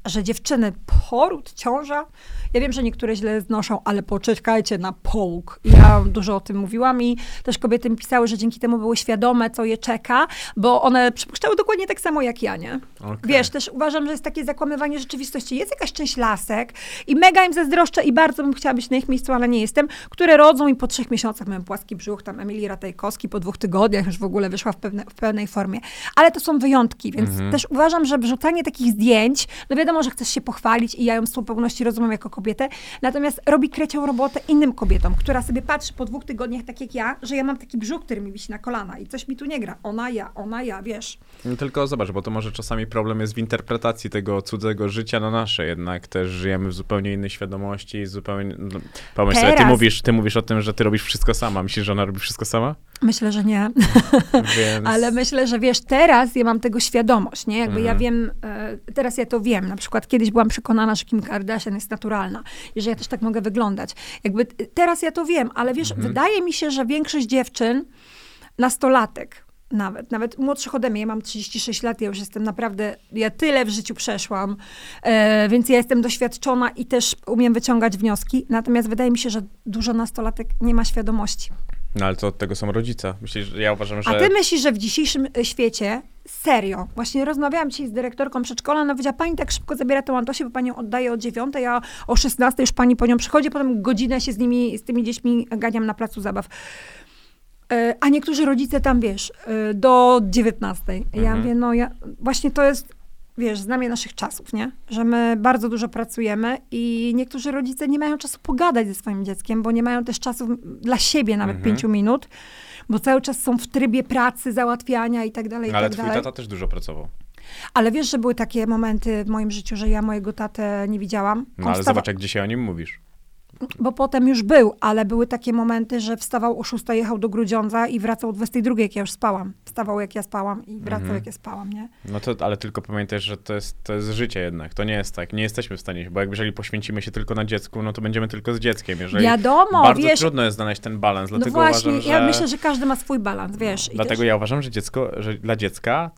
że dziewczyny, poród, ciąża, ja wiem, że niektóre źle znoszą, ale poczekajcie na połóg. Ja dużo o tym mówiłam i też kobiety mi pisały, że dzięki temu były świadome, co je czeka, bo one przypuszczały dokładnie tak samo jak ja, nie? Okej. Wiesz, też uważam, że jest takie zakłamywanie rzeczywistości. Jest jakaś część lasek i mega im zazdroszczę i bardzo bym chciała być na ich miejscu, ale nie jestem, które rodzą i po trzech miesiącach mają płaski brzuch, tam Emilii Ratajkowski po dwóch tygodniach już w ogóle wyszła w, pewne, w pełnej formie. Ale to są wyjątki, więc też uważam, że wrzucanie takich zdjęć, no wiadomo, że chcesz się pochwalić i ja ją z zupełności rozumiem jako kobietę, natomiast robi krecią robotę innym kobietom, która sobie patrzy po dwóch tygodniach, tak jak ja, że ja mam taki brzuch, który mi wisi na kolana i coś mi tu nie gra. Ona, ja, ona, ja, wiesz. No tylko zobacz, bo to może czasami problem jest w interpretacji tego cudzego życia na nasze. Jednak też żyjemy w zupełnie innej świadomości i zupełnie... No, pomyśl sobie, ty Teraz. mówisz, ty mówisz o tym, że ty robisz wszystko sama. Myślisz, że ona robi wszystko sama? Myślę, że nie. Więc... Ale myślę, że wiesz, teraz ja mam tego świadomość, nie? Jakby ja Mhm. wiem, e, teraz ja to wiem. Na przykład kiedyś byłam przekonana, że Kim Kardashian jest naturalna i że ja też tak mogę wyglądać. Jakby t- teraz ja to wiem, ale wiesz, Mhm. wydaje mi się, że większość dziewczyn, nastolatek, nawet, nawet młodszych ode mnie, ja mam 36 lat, ja już jestem naprawdę, ja tyle w życiu przeszłam, e, więc ja jestem doświadczona i też umiem wyciągać wnioski, natomiast wydaje mi się, że dużo nastolatek nie ma świadomości. No ale to od tego są rodzice. Myślisz, że ja uważam, że... A ty myślisz, że w dzisiejszym e, świecie, serio, właśnie rozmawiałam dzisiaj z dyrektorką przedszkola, ona powiedziała, pani tak szybko zabiera tą Antosię, bo pani ją oddaje o dziewiątej, a o 16 już pani po nią przychodzi, potem godzinę się z nimi, z tymi dziećmi ganiam na placu zabaw. E, A niektórzy rodzice tam, wiesz, e, do 19. Ja Mhm. mówię, no ja, właśnie to jest, wiesz, znamie naszych czasów, nie? Że my bardzo dużo pracujemy i niektórzy rodzice nie mają czasu pogadać ze swoim dzieckiem, bo nie mają też czasu dla siebie nawet Mhm. pięciu minut, bo cały czas są w trybie pracy, załatwiania i tak dalej, i Ale tak twój dalej. tata też dużo pracował. Ale wiesz, że były takie momenty w moim życiu, że ja mojego tatę nie widziałam. No ale wstawa- zobacz, jak dzisiaj o nim mówisz. Bo potem już był, ale były takie momenty, że wstawał o 6, jechał do Grudziądza i wracał o 22, jak ja już spałam. Wstawał, jak ja spałam i wracał, Mhm. jak ja spałam, nie? No to, ale tylko pamiętaj, że to jest, to jest życie jednak. To nie jest tak. Nie jesteśmy w stanie, bo jak jeżeli poświęcimy się tylko na dziecku, no to będziemy tylko z dzieckiem. Jeżeli Wiadomo, bardzo wiesz, trudno jest znaleźć ten balans, no dlatego właśnie, uważam, że... ja myślę, że każdy ma swój balans, wiesz. Dlatego też- ja uważam, że dziecko, że dla dziecka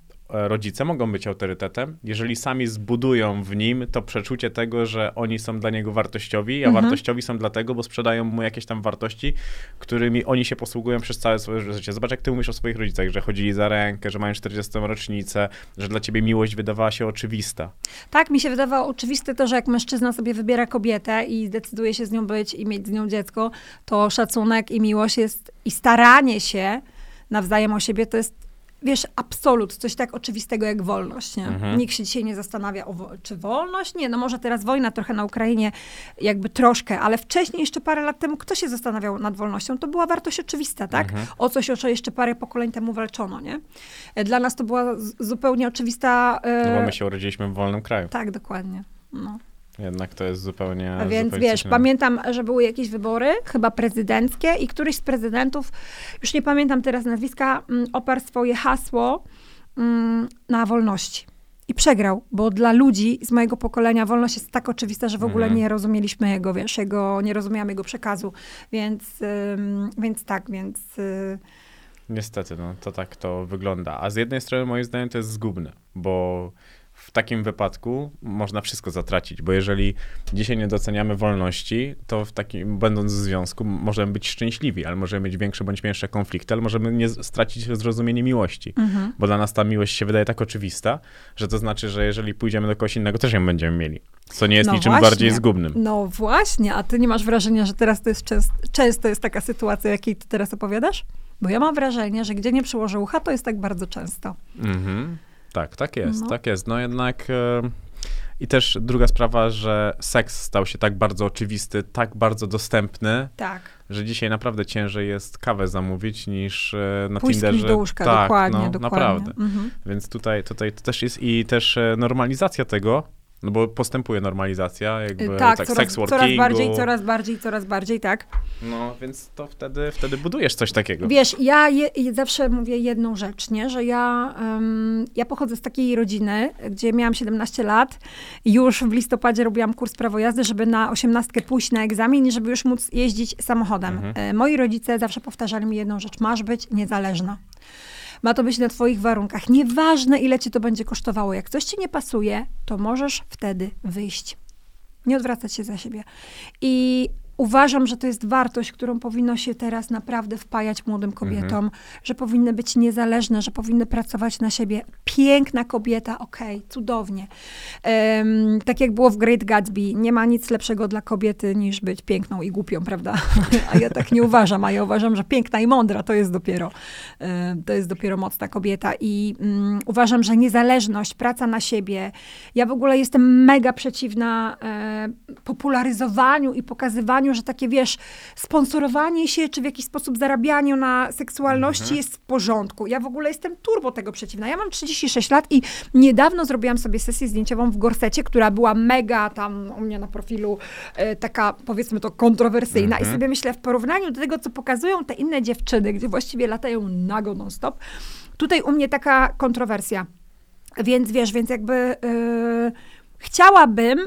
rodzice mogą być autorytetem, jeżeli sami zbudują w nim to przeczucie tego, że oni są dla niego wartościowi, a Mhm. wartościowi są dlatego, bo sprzedają mu jakieś tam wartości, którymi oni się posługują przez całe swoje życie. Zobacz, jak ty mówisz o swoich rodzicach, że chodzili za rękę, że mają 40. rocznicę, że dla ciebie miłość wydawała się oczywista. Tak, mi się wydawało oczywiste to, że jak mężczyzna sobie wybiera kobietę i zdecyduje się z nią być i mieć z nią dziecko, to szacunek i miłość jest i staranie się nawzajem o siebie to jest, wiesz, absolut, coś tak oczywistego jak wolność, nie? Mhm. Nikt się dzisiaj nie zastanawia, o, wo- czy wolność? Nie, no może teraz wojna trochę na Ukrainie, jakby troszkę, ale wcześniej, jeszcze parę lat temu, kto się zastanawiał nad wolnością? To była wartość oczywista, tak? Mhm. O coś, o co jeszcze parę pokoleń temu walczono, nie? Dla nas to była zupełnie oczywista... e, No bo my się urodziliśmy w wolnym kraju. tak, dokładnie. No. Jednak to jest zupełnie. A więc zupełnie wiesz, pamiętam, że były jakieś wybory, chyba prezydenckie, i któryś z prezydentów, już nie pamiętam teraz nazwiska, mm, oparł swoje hasło mm, na wolności. I przegrał, bo dla ludzi z mojego pokolenia wolność jest tak oczywista, że w ogóle Mhm. nie rozumieliśmy jego, wiesz, jego, nie rozumiałam jego przekazu. Więc, ym, więc tak, więc... y, Niestety, no to tak to wygląda. A z jednej strony moim zdaniem to jest zgubne, bo takim wypadku można wszystko zatracić, bo jeżeli dzisiaj nie doceniamy wolności, to w takim, będąc w związku, możemy być szczęśliwi, ale możemy mieć większe bądź mniejsze konflikty, ale możemy nie stracić zrozumienie miłości, mhm. bo dla nas ta miłość się wydaje tak oczywista, że to znaczy, że jeżeli pójdziemy do kogoś innego, też ją będziemy mieli, co nie jest No niczym właśnie. bardziej zgubnym. No właśnie, a ty nie masz wrażenia, że teraz to jest częst, często jest taka sytuacja, jakiej ty teraz opowiadasz? Bo ja mam wrażenie, że gdzie nie przyłożę ucha, to jest tak bardzo często. Mhm. Tak, tak jest, No. tak jest. No jednak e, i też druga sprawa, że seks stał się tak bardzo oczywisty, tak bardzo dostępny, Tak. że dzisiaj naprawdę ciężej jest kawę zamówić niż e, na Pójść Tinderze. do łóżka, tak, dokładnie, no, dokładnie. naprawdę. Mhm. Więc tutaj, tutaj to też jest i też e, normalizacja tego, no bo postępuje normalizacja, jakby tak, tak, coraz, coraz bardziej, coraz bardziej, coraz bardziej, tak. No, więc to wtedy, wtedy budujesz coś takiego. Wiesz, ja je, zawsze mówię jedną rzecz, nie? że ja, em, ja pochodzę z takiej rodziny, gdzie miałam 17 lat już w listopadzie robiłam kurs prawo jazdy, żeby na 18 pójść na egzamin i żeby już móc jeździć samochodem. Mhm. E, Moi rodzice zawsze powtarzali mi jedną rzecz, masz być niezależna. Ma to być na twoich warunkach. Nieważne, ile ci to będzie kosztowało. Jak coś ci nie pasuje, to możesz wtedy wyjść. Nie odwracać się za siebie. I uważam, że to jest wartość, którą powinno się teraz naprawdę wpajać młodym kobietom, że powinny być niezależne, że powinny pracować na siebie. Piękna kobieta, okej, cudownie. Em, tak jak było w Great Gatsby, nie ma nic lepszego dla kobiety niż być piękną i głupią, prawda? A ja tak nie uważam, a ja uważam, że piękna i mądra to jest dopiero, e, to jest dopiero mocna kobieta i mm, uważam, że niezależność, praca na siebie, ja w ogóle jestem mega przeciwna e, popularyzowaniu i pokazywaniu, że takie, wiesz, sponsorowanie się, czy w jakiś sposób zarabianiu na seksualności jest w porządku. Ja w ogóle jestem turbo tego przeciwna. Ja mam 36 lat i niedawno zrobiłam sobie sesję zdjęciową w gorsecie, która była mega tam u mnie na profilu e, taka, powiedzmy to, kontrowersyjna. I sobie myślę, w porównaniu do tego, co pokazują te inne dziewczyny, gdzie właściwie latają nago non-stop, tutaj u mnie taka kontrowersja. Więc wiesz, więc jakby yy, chciałabym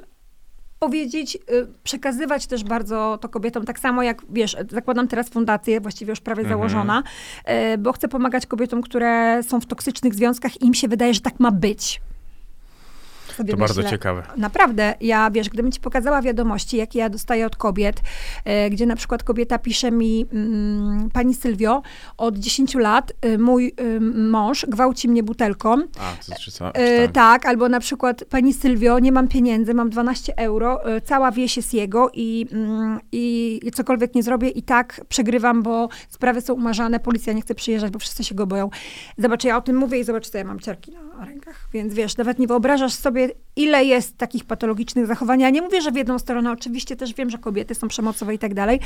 powiedzieć, yy, przekazywać też bardzo to kobietom, tak samo jak, wiesz, zakładam teraz fundację, właściwie już prawie Mhm. założona, yy, bo chcę pomagać kobietom, które są w toksycznych związkach i im się wydaje, że tak ma być. Sobie To bardzo myślę, ciekawe. Naprawdę, ja wiesz, gdybym ci pokazała wiadomości, jakie ja dostaję od kobiet, e, gdzie na przykład kobieta pisze mi, mm, pani Sylwio, od 10 lat y, mój y, mąż gwałci mnie butelką. A, to czy co? E, czytałem. tak, albo na przykład pani Sylwio, nie mam pieniędzy, mam 12 euro, e, cała wieś jest jego i, mm, i, i cokolwiek nie zrobię i tak przegrywam, bo sprawy są umarzane, policja nie chce przyjeżdżać, bo wszyscy się go boją. Zobacz, ja o tym mówię i zobacz, co ja mam ciarki na rękach. Więc wiesz, nawet nie wyobrażasz sobie, ile jest takich patologicznych zachowań. Ja nie mówię, że w jedną stronę, oczywiście też wiem, że kobiety są przemocowe i tak dalej.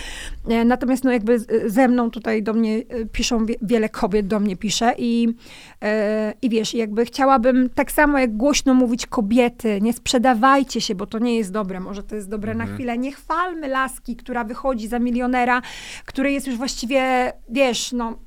E, Natomiast no jakby ze mną tutaj do mnie e, piszą, wie- wiele kobiet do mnie pisze i, e, i wiesz, jakby chciałabym tak samo jak głośno mówić kobiety, nie sprzedawajcie się, bo to nie jest dobre, może to jest dobre na chwilę, nie chwalmy laski, która wychodzi za milionera, który jest już właściwie, wiesz, no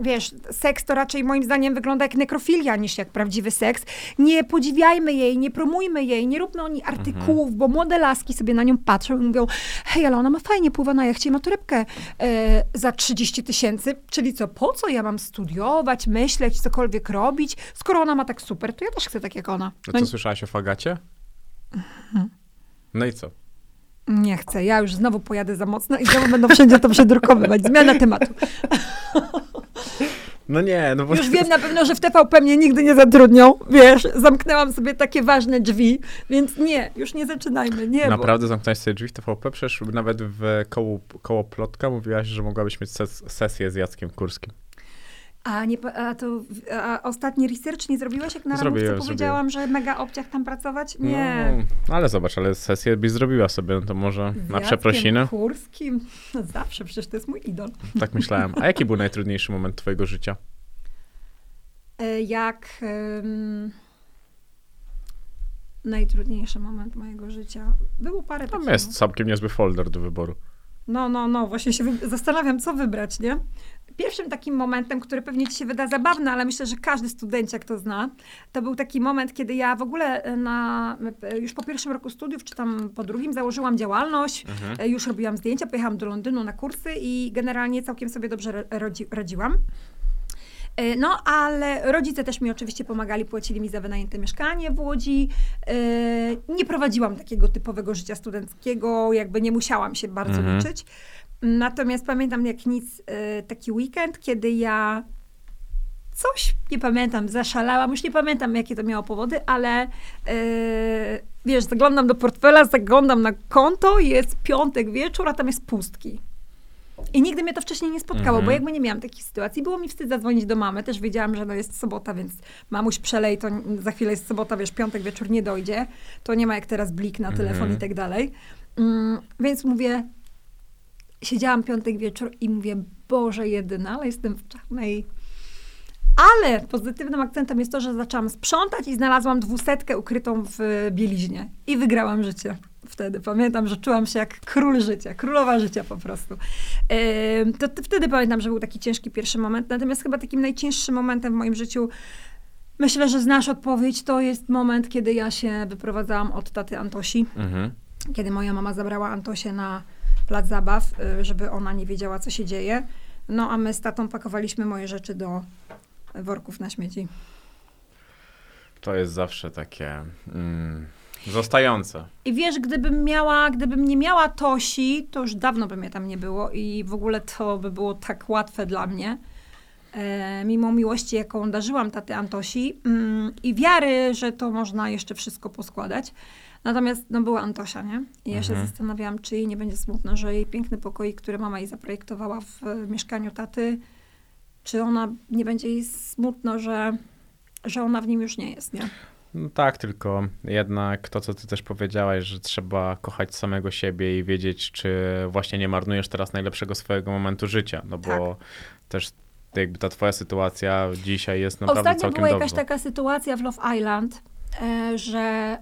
wiesz, seks to raczej moim zdaniem wygląda jak nekrofilia niż jak prawdziwy seks. Nie podziwiajmy jej, nie promujmy jej, nie róbmy o niej artykułów, bo młode laski sobie na nią patrzą i mówią, hej, ale ona ma fajnie, pływa na jachcie i ma torebkę e, za 30 tysięcy, czyli co, po co ja mam studiować, myśleć, cokolwiek robić, skoro ona ma tak super, to ja też chcę tak jak ona. No No co, słyszałaś o fagacie? No i co? nie chcę, ja już znowu pojadę za mocno i znowu będą wszędzie to przedrukowywać. Zmiana tematu. No nie, no bo... Już wiem na pewno, że w TVP mnie nigdy nie zatrudnią, wiesz, zamknęłam sobie takie ważne drzwi, więc nie, już nie zaczynajmy, nie, bo... Naprawdę zamknąłeś sobie drzwi w TVP? Przecież nawet w koło, koło plotka mówiłaś, że mogłabyś mieć ses sesję z Jackiem Kurskim. A, nie, a to a ostatni research nie zrobiłeś, jak na Zrobiłem, powiedziałam, że mega obciach tam pracować? Nie. No, no ale zobacz, ale sesję byś zrobiła sobie, no to może Z na przeprosiny? Kurskim? No zawsze, przecież to jest mój idol. Tak myślałem. A jaki był najtrudniejszy moment twojego życia? E, Jak em, najtrudniejszy moment mojego życia? Było parę Tam takich, jest całkiem niezły folder do wyboru. No, no, no, właśnie się zastanawiam, co wybrać, nie? Pierwszym takim momentem, który pewnie ci się wyda zabawny, ale myślę, że każdy studenciak to zna, to był taki moment, kiedy ja w ogóle na, już po pierwszym roku studiów, czy tam po drugim, założyłam działalność, Mhm. już robiłam zdjęcia, pojechałam do Londynu na kursy i generalnie całkiem sobie dobrze radzi, radziłam. E, No, ale rodzice też mi oczywiście pomagali, płacili mi za wynajęte mieszkanie w Łodzi. E, Nie prowadziłam takiego typowego życia studenckiego, jakby nie musiałam się bardzo Mhm. liczyć. Natomiast pamiętam jak nic e, taki weekend, kiedy ja coś, nie pamiętam, zaszalałam, już nie pamiętam jakie to miało powody, ale e, wiesz, zaglądam do portfela, zaglądam na konto jest piątek wieczór, a tam jest pustki. I nigdy mnie to wcześniej nie spotkało, Mhm. bo jakby nie miałam takiej sytuacji. Było mi wstyd zadzwonić do mamy. Też wiedziałam, że no jest sobota, więc mamuś przelej, to za chwilę jest sobota, wiesz, piątek wieczór nie dojdzie. To nie ma jak teraz blik na telefon Mhm. i tak dalej. Mm, więc mówię, siedziałam piątek wieczór i mówię, Boże jedyna, ale jestem w czarnej. Ale pozytywnym akcentem jest to, że zaczęłam sprzątać i znalazłam dwusetkę ukrytą w bieliźnie. I wygrałam życie wtedy. Pamiętam, że czułam się jak król życia, królowa życia po prostu. To, to wtedy pamiętam, że był taki ciężki pierwszy moment. Natomiast chyba takim najcięższym momentem w moim życiu, myślę, że znasz odpowiedź, to jest moment, kiedy ja się wyprowadzałam od taty Antosi Mhm. kiedy moja mama zabrała Antosię na plac zabaw, y, żeby ona nie wiedziała, co się dzieje. No a my z tatą pakowaliśmy moje rzeczy do worków na śmieci. To jest zawsze takie mm, zostające. I wiesz, gdybym miała, gdybym nie miała Tosi, to już dawno by mnie tam nie było i w ogóle to by było tak łatwe dla mnie. E, mimo miłości, jaką darzyłam taty Antosi mm, i wiary, że to można jeszcze wszystko poskładać. Natomiast no, była Antosia, nie? I ja się Mhm. zastanawiałam, czy jej nie będzie smutno, że jej piękny pokoik, który mama jej zaprojektowała w e, mieszkaniu taty, czy ona nie będzie jej smutno, że, że ona w nim już nie jest, nie? No tak, tylko jednak to, co ty też powiedziałaś, że trzeba kochać samego siebie i wiedzieć, czy właśnie nie marnujesz teraz najlepszego swojego momentu życia, no bo też jakby ta twoja sytuacja dzisiaj jest naprawdę Ostatnio całkiem była jakaś dobrze. taka sytuacja w Love Island, e, że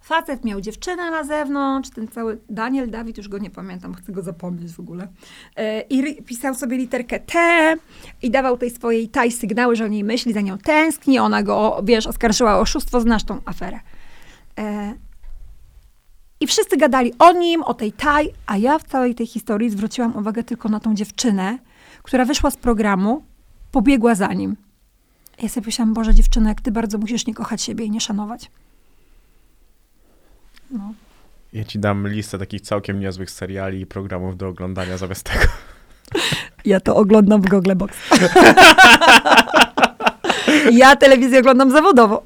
facet miał dziewczynę na zewnątrz, ten cały Daniel, Dawid, już go nie pamiętam, chcę go zapomnieć w ogóle. E, I pisał sobie literkę T i dawał tej swojej Taj sygnały, że o niej myśli, za nią tęskni, ona go, wiesz, oskarżyła o oszustwo, znasz tą aferę. E, I wszyscy gadali o nim, o tej Taj, a ja w całej tej historii zwróciłam uwagę tylko na tą dziewczynę, która wyszła z programu, pobiegła za nim. Ja sobie myślałam, Boże, dziewczyno, jak ty bardzo musisz nie kochać siebie i nie szanować. No. Ja ci dam listę takich całkiem niezłych seriali i programów do oglądania zamiast tego. Ja to oglądam w Google Box. ja telewizję oglądam zawodowo.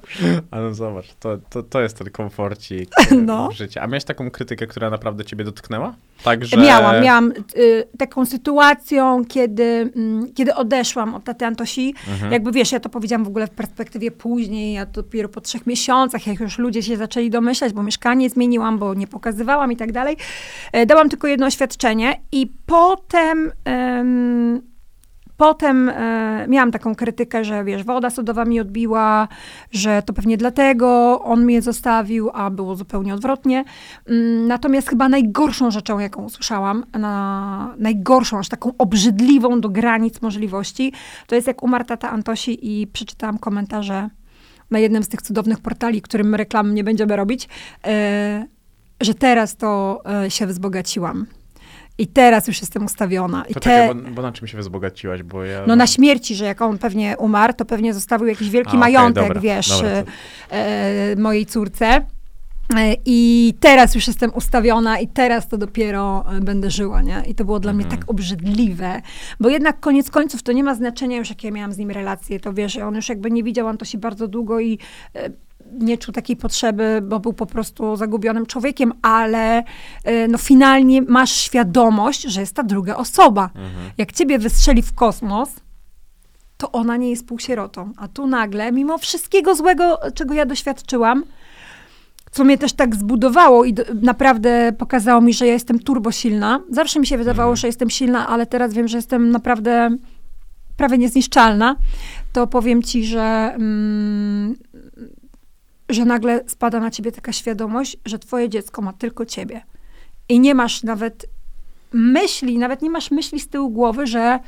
A no zobacz, to, to, to jest ten komforcik No. no. życia. A miałeś taką krytykę, która naprawdę ciebie dotknęła? Tak, że... Miałam, miałam y, taką sytuacją, kiedy, mm, kiedy odeszłam od taty Antosi. Mhm. Jakby wiesz, ja to powiedziałam w ogóle w perspektywie później, ja dopiero po trzech miesiącach, jak już ludzie się zaczęli domyślać, bo mieszkanie zmieniłam, bo nie pokazywałam i tak dalej. E, Dałam tylko jedno oświadczenie i potem... em, Potem e, miałam taką krytykę, że wiesz, woda sodowa mi odbiła, że to pewnie dlatego on mnie zostawił, a było zupełnie odwrotnie. Mm, Natomiast chyba najgorszą rzeczą, jaką usłyszałam, na, najgorszą, aż taką obrzydliwą do granic możliwości, to jest jak umarł tata Antosi i przeczytałam komentarze na jednym z tych cudownych portali, którym reklam nie będziemy robić, e, że teraz to e, się wzbogaciłam. I teraz już jestem ustawiona. I To te, czekaj, bo, bo na czym się wzbogaciłaś, bo ja... no na śmierci, że jak on pewnie umarł, to pewnie zostawił jakiś wielki A, majątek, dobra, wiesz, dobra, e, to- e, mojej córce. E, I teraz już jestem ustawiona i teraz to dopiero e, będę żyła, nie? I to było dla mnie Mhm. tak obrzydliwe, bo jednak koniec końców to nie ma znaczenia już, jakie ja miałam z nim relacje, to wiesz, on już jakby nie widział Antosi bardzo długo i nie czuł takiej potrzeby, bo był po prostu zagubionym człowiekiem, ale e, no finalnie masz świadomość, że jest ta druga osoba. Mhm. Jak ciebie wystrzeli w kosmos, to ona nie jest półsierotą. A tu nagle, mimo wszystkiego złego, czego ja doświadczyłam, co mnie też tak zbudowało i do, naprawdę pokazało mi, że ja jestem turbosilna. Zawsze mi się wydawało, Mhm. że jestem silna, ale teraz wiem, że jestem naprawdę prawie niezniszczalna. To powiem ci, że, mm, że nagle spada na ciebie taka świadomość, że twoje dziecko ma tylko ciebie. I nie masz nawet myśli, nawet nie masz myśli z tyłu głowy, że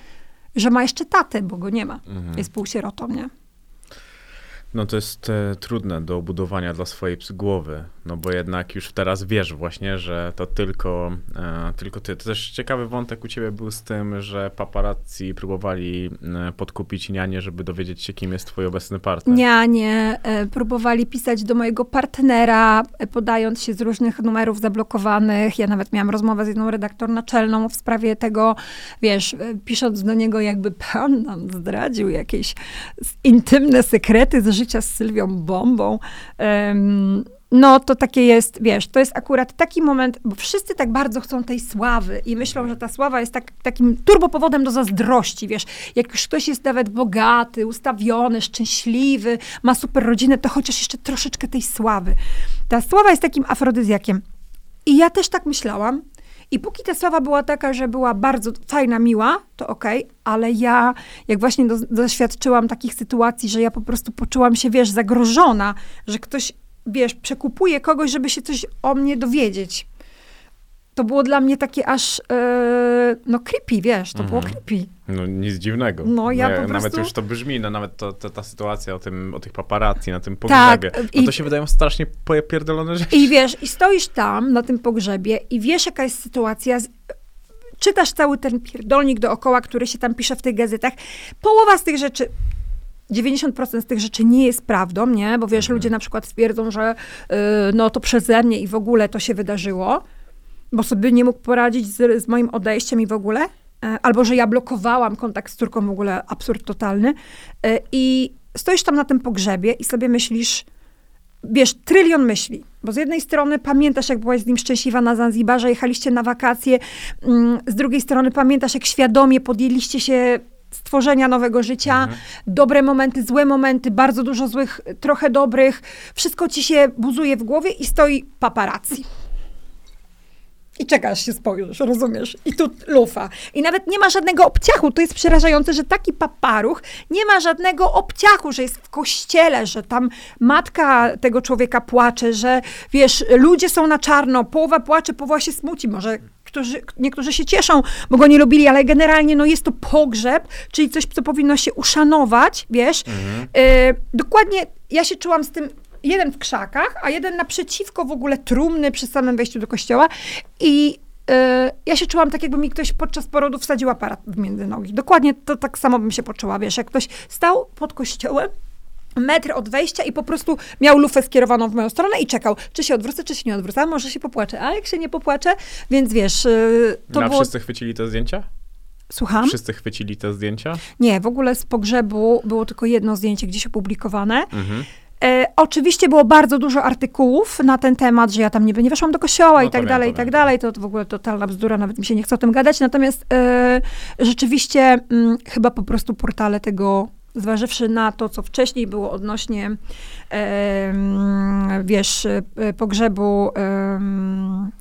że ma jeszcze tatę, bo go nie ma. Mhm. Jest półsierotą, nie? No to jest e, trudne do obudowania dla swojej głowy, no bo jednak już teraz wiesz właśnie, że to tylko, e, tylko ty. To też ciekawy wątek u ciebie był z tym, że paparazzi próbowali e, podkupić nianie, żeby dowiedzieć się, kim jest twój obecny partner. Nianie e, próbowali pisać do mojego partnera, e, podając się z różnych numerów zablokowanych. Ja nawet miałam rozmowę z jedną redaktor naczelną w sprawie tego, wiesz, e, pisząc do niego, jakby pan nam zdradził jakieś intymne sekrety z życia z Sylwią Bombą. Em, no to takie jest, wiesz, to jest akurat taki moment, bo wszyscy tak bardzo chcą tej sławy i myślą, że ta sława jest tak, takim turbopowodem do zazdrości, wiesz. Jak już ktoś jest nawet bogaty, ustawiony, szczęśliwy, ma super rodzinę, to chociaż jeszcze troszeczkę tej sławy. Ta sława jest takim afrodyzjakiem. I ja też tak myślałam. I póki ta sława była taka, że była bardzo fajna, miła, to okej, ale ja, jak właśnie do, doświadczyłam takich sytuacji, że ja po prostu poczułam się, wiesz, zagrożona, że ktoś, wiesz, przekupuje kogoś, żeby się coś o mnie dowiedzieć. To było dla mnie takie aż, e, no creepy, wiesz, to było creepy. No nic dziwnego. No, ja po Nawet prostu- już to brzmi, no nawet to, to, ta sytuacja o, tym, o tych paparazzi na tym pogrzebie, Tak, no to się wydają strasznie popierdolone rzeczy. I wiesz, i stoisz tam na tym pogrzebie i wiesz, jaka jest sytuacja. Z, czytasz cały ten pierdolnik dookoła, który się tam pisze w tych gazetach. Połowa z tych rzeczy. 90% z tych rzeczy nie jest prawdą, nie? Bo wiesz, ludzie na przykład stwierdzą, że y, no to przeze mnie i w ogóle to się wydarzyło, bo sobie nie mógł poradzić z, z moim odejściem i w ogóle, e, albo że ja blokowałam kontakt z córką, w ogóle absurd totalny. E, I stoisz tam na tym pogrzebie i sobie myślisz, wiesz, trylion myśli. Bo z jednej strony pamiętasz, jak byłaś z nim szczęśliwa na Zanzibarze, jechaliście na wakacje, mm, z drugiej strony pamiętasz, jak świadomie podjęliście się stworzenia nowego życia, dobre momenty, złe momenty, bardzo dużo złych, trochę dobrych, wszystko ci się buzuje w głowie i stoi paparazzi. I czekasz się spojrzysz, rozumiesz? I tu lufa. I nawet nie ma żadnego obciachu. To jest przerażające, że taki paparuch nie ma żadnego obciachu, że jest w kościele, że tam matka tego człowieka płacze, że wiesz, ludzie są na czarno, połowa płacze, połowa się smuci. Może którzy, niektórzy się cieszą, bo go nie lubili, ale generalnie no, jest to pogrzeb, czyli coś, co powinno się uszanować, wiesz. E, dokładnie ja się czułam z tym jeden w krzakach, a jeden naprzeciwko w ogóle trumny przy samym wejściu do kościoła i e, ja się czułam tak, jakby mi ktoś podczas porodu wsadził aparat między nogi. Dokładnie to tak samo bym się poczuła, wiesz, jak ktoś stał pod kościołem, metr od wejścia i po prostu miał lufę skierowaną w moją stronę i czekał, czy się odwrócę, czy się nie odwrócę, a może się popłaczę, a jak się nie popłaczę, więc wiesz, e, to Na było... wszyscy chwycili te zdjęcia? Słucham? Wszyscy chwycili te zdjęcia? Nie, w ogóle z pogrzebu było tylko jedno zdjęcie gdzieś opublikowane. Mhm. E, oczywiście było bardzo dużo artykułów na ten temat, że ja tam nie, nie weszłam do kościoła No i tak to dalej, i tak dalej. To, w ogóle totalna bzdura, nawet mi się nie chce o tym gadać. Natomiast e, rzeczywiście mm, chyba po prostu portale tego, zważywszy na to, co wcześniej było odnośnie, e, wiesz, e, pogrzebu em,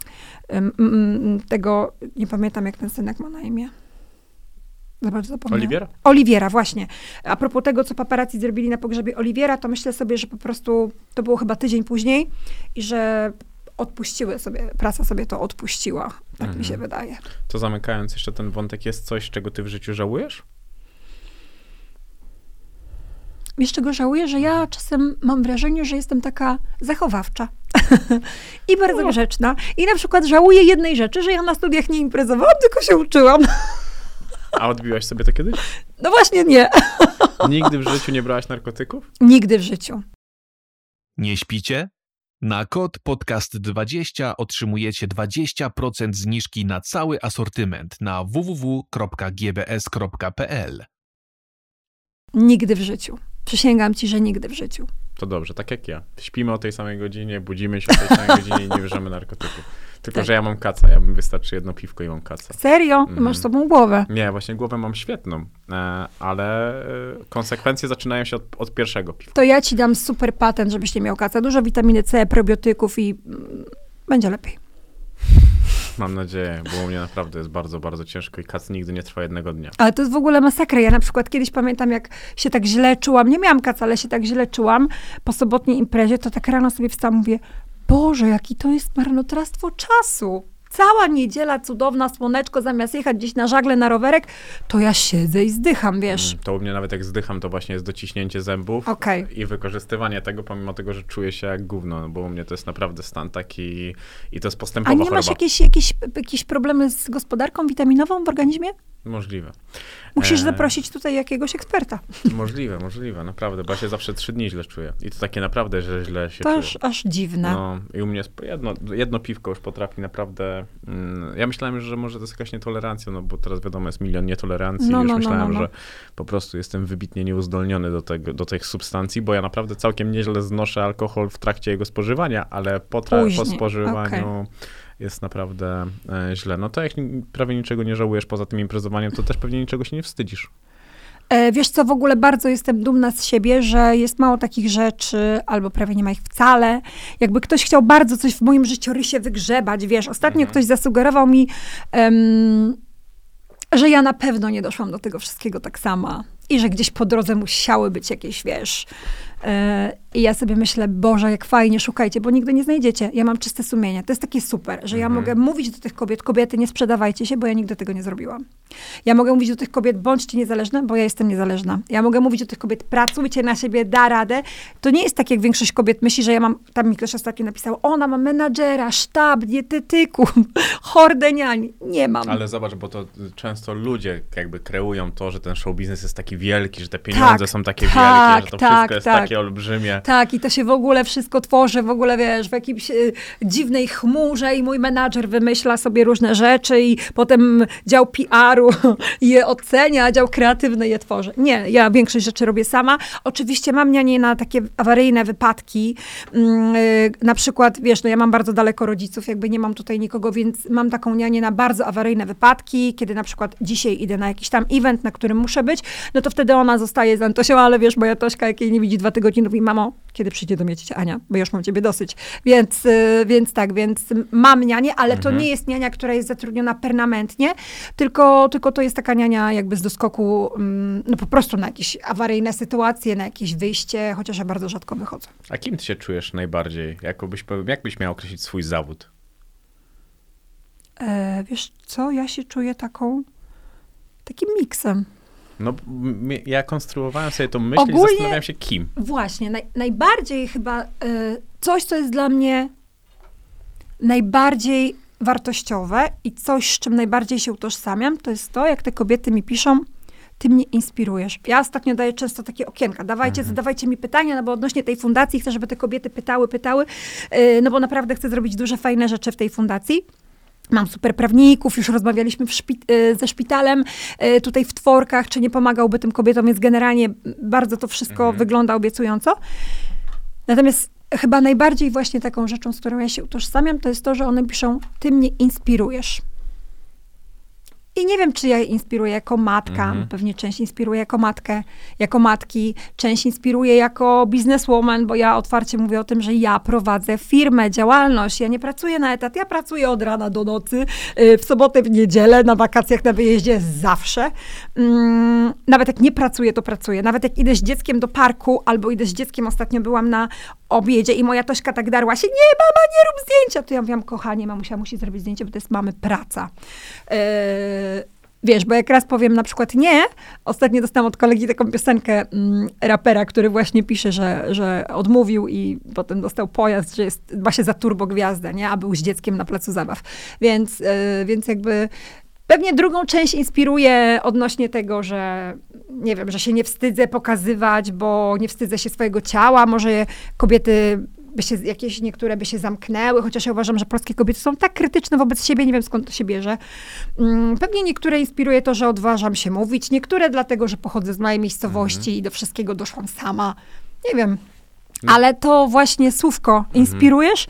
mm, tego, nie pamiętam jak ten synek ma na imię. Zobacz, zapomniałam. Oliwiera? Oliwiera, właśnie. A propos tego, co paparazzi zrobili na pogrzebie Oliwiera, to myślę sobie, że po prostu to było chyba tydzień później i że odpuściły sobie, prasa sobie to odpuściła. Tak mi się wydaje. To zamykając jeszcze ten wątek, jest coś, czego ty w życiu żałujesz? Wiesz, czego żałuję? Że ja czasem mam wrażenie, że jestem taka zachowawcza. I bardzo grzeczna. I na przykład żałuję jednej rzeczy, że ja na studiach nie imprezowałam, tylko się uczyłam. A odbiłaś sobie to kiedyś? No właśnie nie. Nigdy w życiu nie brałaś narkotyków? Nigdy w życiu. Nie śpicie? Na kod podcast20 otrzymujecie 20% zniżki na cały asortyment na www.gbs.pl. Nigdy w życiu. Przysięgam ci, że nigdy w życiu. To dobrze, tak jak ja. Śpimy o tej samej godzinie, budzimy się o tej samej godzinie i nie bierzemy narkotyków. Tylko, Tak. że ja mam kaca, ja bym wystarczy jedno piwko i mam kaca. Serio? Mhm. Masz sobą głowę. Nie, właśnie głowę mam świetną, e, ale e, konsekwencje zaczynają się od, od pierwszego piwka. To ja ci dam super patent, żebyś nie miał kaca. Dużo witaminy C, probiotyków i mm, będzie lepiej. Mam nadzieję, bo u mnie naprawdę jest bardzo, bardzo ciężko i kac nigdy nie trwa jednego dnia. Ale to jest w ogóle masakra. Ja na przykład kiedyś pamiętam, jak się tak źle czułam, nie miałam kaca, ale się tak źle czułam po sobotniej imprezie, to tak rano sobie wstałam, mówię, Boże, jaki to jest marnotrawstwo czasu. cała niedziela cudowna, słoneczko, zamiast jechać gdzieś na żagle, na rowerek, to ja siedzę i zdycham, wiesz. To u mnie nawet jak zdycham, to właśnie jest dociśnięcie zębów Okej. i wykorzystywanie tego, pomimo tego, że czuję się jak gówno, no bo u mnie to jest naprawdę stan taki i to jest A postępowa nie choroba. masz jakieś, jakieś, jakieś problemy z gospodarką witaminową w organizmie? Możliwe. Musisz E, zaprosić tutaj jakiegoś eksperta. Możliwe, możliwe, naprawdę, bo ja się zawsze trzy dni źle czuję. I to takie naprawdę, że źle się To czuję. aż, aż dziwne. No i u mnie jedno, jedno piwko już potrafi naprawdę. Mm, ja myślałem, że może to jest jakaś nietolerancja, no bo teraz wiadomo, jest milion nietolerancji. No, i już no, no, myślałem, no, no. że po prostu jestem wybitnie nieuzdolniony do, tego, do tych substancji, bo ja naprawdę całkiem nieźle znoszę alkohol w trakcie jego spożywania, ale po, po spożywaniu. Jest naprawdę e, źle. No to jak prawie niczego nie żałujesz poza tym imprezowaniem, to też pewnie niczego się nie wstydzisz. E, Wiesz co, w ogóle bardzo jestem dumna z siebie, że jest mało takich rzeczy, albo prawie nie ma ich wcale. Jakby ktoś chciał bardzo coś w moim życiorysie wygrzebać, wiesz. Ostatnio ktoś zasugerował mi, em, że ja na pewno nie doszłam do tego wszystkiego tak sama. I że gdzieś po drodze musiały być jakieś, wiesz. e, I ja sobie myślę, Boże, jak fajnie, szukajcie, bo nigdy nie znajdziecie. Ja mam czyste sumienie. To jest takie super, że ja mogę mówić do tych kobiet, kobiety, nie sprzedawajcie się, bo ja nigdy tego nie zrobiłam. Ja mogę mówić do tych kobiet, bądźcie niezależne, bo ja jestem niezależna. Ja mogę mówić do tych kobiet, pracujcie na siebie, da radę. To nie jest tak, jak większość kobiet myśli, że ja mam, tam mi ktoś ostatnio napisał, ona ma menadżera, sztab, dietetyków, hordę niań. Nie mam. Ale zobacz, bo to często ludzie jakby kreują to, że ten show biznes jest taki wielki, że te pieniądze Tak, są takie tak, wielkie, że to tak, wszystko jest tak. takie olbrzymie. Tak, i to się w ogóle wszystko tworzy, w ogóle wiesz, w jakimś y, dziwnej chmurze i mój menadżer wymyśla sobie różne rzeczy i potem dział PR-u je ocenia, a dział kreatywny je tworzy. Nie, ja większość rzeczy robię sama. Oczywiście mam nianie na takie awaryjne wypadki. Mm, y, na przykład, wiesz, no ja mam bardzo daleko rodziców, jakby nie mam tutaj nikogo, więc mam taką nianię na bardzo awaryjne wypadki, kiedy na przykład dzisiaj idę na jakiś tam event, na którym muszę być, no to wtedy ona zostaje z Antosią, ale wiesz, moja Tośka, jak jej nie widzi dwa tygodnie, mówi, mamo, kiedy przyjdzie do mnie ciocia Ania, bo już mam ciebie dosyć. Więc, y, więc tak, więc mam nianię, ale to nie jest niania, która jest zatrudniona permanentnie, tylko, tylko to jest taka niania jakby z doskoku, mm, no po prostu na jakieś awaryjne sytuacje, na jakieś wyjście, chociaż ja bardzo rzadko wychodzę. A kim ty się czujesz najbardziej? Jakobyś, jak byś miał określić swój zawód? E, wiesz co, ja się czuję taką, takim miksem. No, ja konstruowałem sobie tą myśl i Ogólnie- zastanawiałem się kim. Właśnie, naj, najbardziej chyba y, coś, co jest dla mnie najbardziej wartościowe i coś, z czym najbardziej się utożsamiam, to jest to, jak te kobiety mi piszą, ty mnie inspirujesz. Ja ostatnio daję często takie okienka, dawajcie, zadawajcie mi pytania, no bo odnośnie tej fundacji chcę, żeby te kobiety pytały, pytały, y, no bo naprawdę chcę zrobić duże, fajne rzeczy w tej fundacji. Mam super prawników, już rozmawialiśmy y, ze szpitalem y, tutaj w Tworkach, czy nie pomagałby tym kobietom, więc generalnie bardzo to wszystko wygląda obiecująco. Natomiast chyba najbardziej właśnie taką rzeczą, z którą ja się utożsamiam, to jest to, że one piszą, ty mnie inspirujesz. I nie wiem, czy ja inspiruję jako matka, pewnie część inspiruje jako matkę, jako matki, część inspiruje jako bizneswoman, bo ja otwarcie mówię o tym, że ja prowadzę firmę, działalność, ja nie pracuję na etat, ja pracuję od rana do nocy, y, w sobotę, w niedzielę, na wakacjach, na wyjeździe, zawsze. Mm, Nawet jak nie pracuję, to pracuję. Nawet jak idę z dzieckiem do parku, albo idę z dzieckiem, ostatnio byłam na obiedzie i moja Tośka tak darła się, nie mama, nie rób zdjęcia. To ja mówiłam, kochanie, mamusia musi zrobić zdjęcie, bo to jest mamy praca. Yy, Wiesz, bo jak raz powiem na przykład nie, ostatnio dostałam od kolegi taką piosenkę mm, rapera, który właśnie pisze, że, że odmówił i potem dostał pojazd, że jest właśnie za turbo gwiazdę, nie? A był z dzieckiem na placu zabaw. Więc, yy, więc jakby pewnie drugą część inspiruje odnośnie tego, że nie wiem, że się nie wstydzę pokazywać, bo nie wstydzę się swojego ciała. Może kobiety by się, jakieś niektóre by się zamknęły, chociaż ja uważam, że polskie kobiety są tak krytyczne wobec siebie, nie wiem skąd to się bierze. Mm, Pewnie niektóre inspiruje to, że odważam się mówić, niektóre dlatego, że pochodzę z małej miejscowości i do wszystkiego doszłam sama. Nie wiem. Ale to właśnie słówko inspirujesz.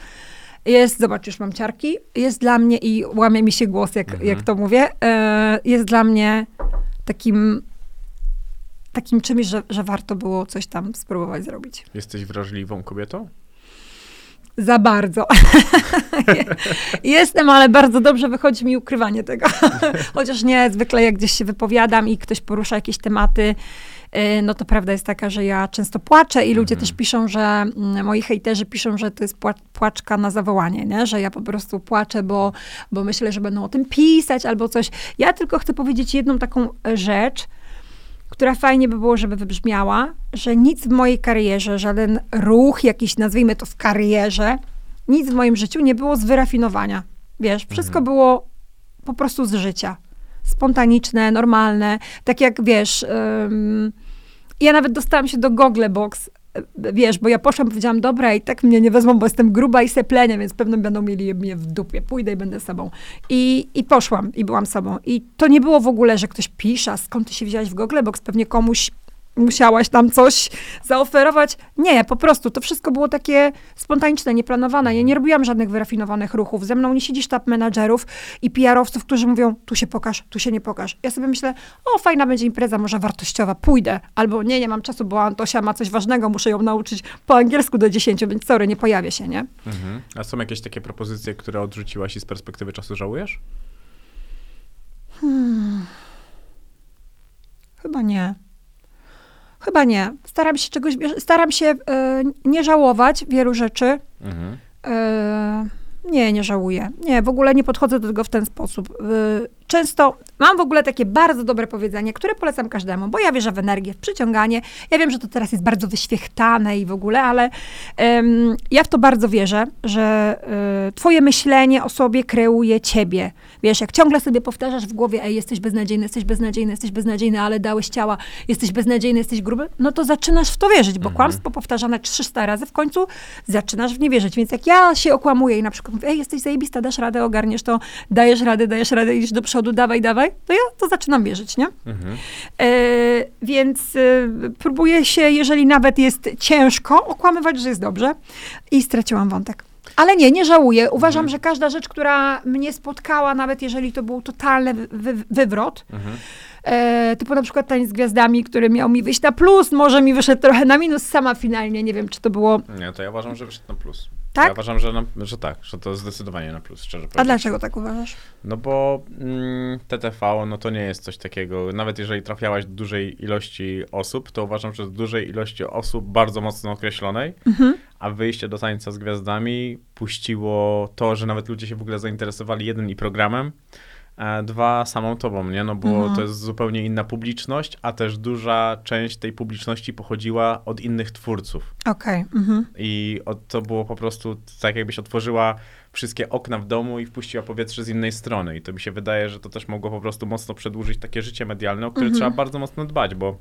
Jest, zobacz, już mam ciarki, jest dla mnie i łamie mi się głos, jak, jak to mówię, e, jest dla mnie takim, takim czymś, że, że warto było coś tam spróbować zrobić. Jesteś wrażliwą kobietą? Za bardzo. Jestem, ale bardzo dobrze wychodzi mi ukrywanie tego. Chociaż nie, zwykle jak gdzieś się wypowiadam i ktoś porusza jakieś tematy, no to prawda jest taka, że ja często płaczę i ludzie Mhm. też piszą, że mm, moi hejterzy piszą, że to jest pła- płaczka na zawołanie, nie? że ja po prostu płaczę, bo, bo myślę, że będą o tym pisać albo coś. Ja tylko chcę powiedzieć jedną taką e, rzecz, która fajnie by było, żeby wybrzmiała, że nic w mojej karierze, żaden ruch jakiś, nazwijmy to w karierze, nic w moim życiu nie było z wyrafinowania. Wiesz, wszystko było po prostu z życia. Spontaniczne, normalne. Tak jak, wiesz, ym, ja nawet dostałam się do Google Box, wiesz, bo ja poszłam, powiedziałam, dobra, i tak mnie nie wezmą, bo jestem gruba i seplenia, więc pewno będą mieli mnie w dupie. Pójdę i będę sobą. I, I poszłam i byłam sobą. I to nie było w ogóle, że ktoś pisza, skąd ty się wzięłaś w Google Box, pewnie komuś musiałaś tam coś zaoferować. Nie, po prostu to wszystko było takie spontaniczne, nieplanowane. Ja nie robiłam żadnych wyrafinowanych ruchów. Ze mną nie siedzi sztab menadżerów i PR-owców, którzy mówią, tu się pokaż, tu się nie pokaż. Ja sobie myślę, o, fajna będzie impreza, może wartościowa, pójdę. Albo nie, nie mam czasu, bo Antosia ma coś ważnego, muszę ją nauczyć po angielsku do 10, więc sorry, nie pojawię się, nie? Mhm. A są jakieś takie propozycje, które odrzuciłaś i z perspektywy czasu żałujesz? Chyba nie. Chyba nie. Staram się czegoś, staram się e, nie żałować wielu rzeczy. Mhm. E, nie, nie żałuję. Nie, w ogóle nie podchodzę do tego w ten sposób. E, często mam w ogóle takie bardzo dobre powiedzenie, które polecam każdemu, bo ja wierzę w energię, w przyciąganie. Ja wiem, że to teraz jest bardzo wyświechtane i w ogóle, ale ja w to bardzo wierzę, że e, twoje myślenie o sobie kreuje ciebie. Wiesz, jak ciągle sobie powtarzasz w głowie, ej, jesteś beznadziejny, jesteś beznadziejny, jesteś beznadziejny, ale dałeś ciała, jesteś beznadziejny, jesteś gruby, no to zaczynasz w to wierzyć, bo kłamstwo powtarzane 300 razy, w końcu zaczynasz w nie wierzyć. Więc jak ja się okłamuję i na przykład mówię, ej, jesteś zajebista, dasz radę, ogarniesz to, dajesz radę, dajesz radę, idziesz do przodu, dawaj, dawaj, to ja to zaczynam wierzyć, nie? Mhm. E, więc e, próbuję się, jeżeli nawet jest ciężko, okłamywać, że jest dobrze. I straciłam wątek. Ale nie, nie żałuję. Uważam, że każda rzecz, która mnie spotkała, nawet jeżeli to był totalny wy, wy, wywrot, Mhm. e, typu na przykład tańc z gwiazdami, który miał mi wyjść na plus, może mi wyszedł trochę na minus sama finalnie. Nie wiem, czy to było... Nie, to ja uważam, że wyszedł na plus. Tak? Ja uważam, że, na, że tak, że to zdecydowanie na plus, szczerze A dlaczego tak uważasz? No bo mm, TTV, no to nie jest coś takiego, nawet jeżeli trafiałaś do dużej ilości osób, to uważam, że z dużej ilości osób bardzo mocno określonej, Mhm. a wyjście do tańca z gwiazdami puściło to, że nawet ludzie się w ogóle zainteresowali jeden i programem, dwa samą tobą, nie? No bo Mhm. to jest zupełnie inna publiczność, a też duża część tej publiczności pochodziła od innych twórców. Okej. mhm. I od, to było po prostu tak, jakbyś otworzyła wszystkie okna w domu i wpuściła powietrze z innej strony. I to mi się wydaje, że to też mogło po prostu mocno przedłużyć takie życie medialne, o które Mhm. trzeba bardzo mocno dbać, bo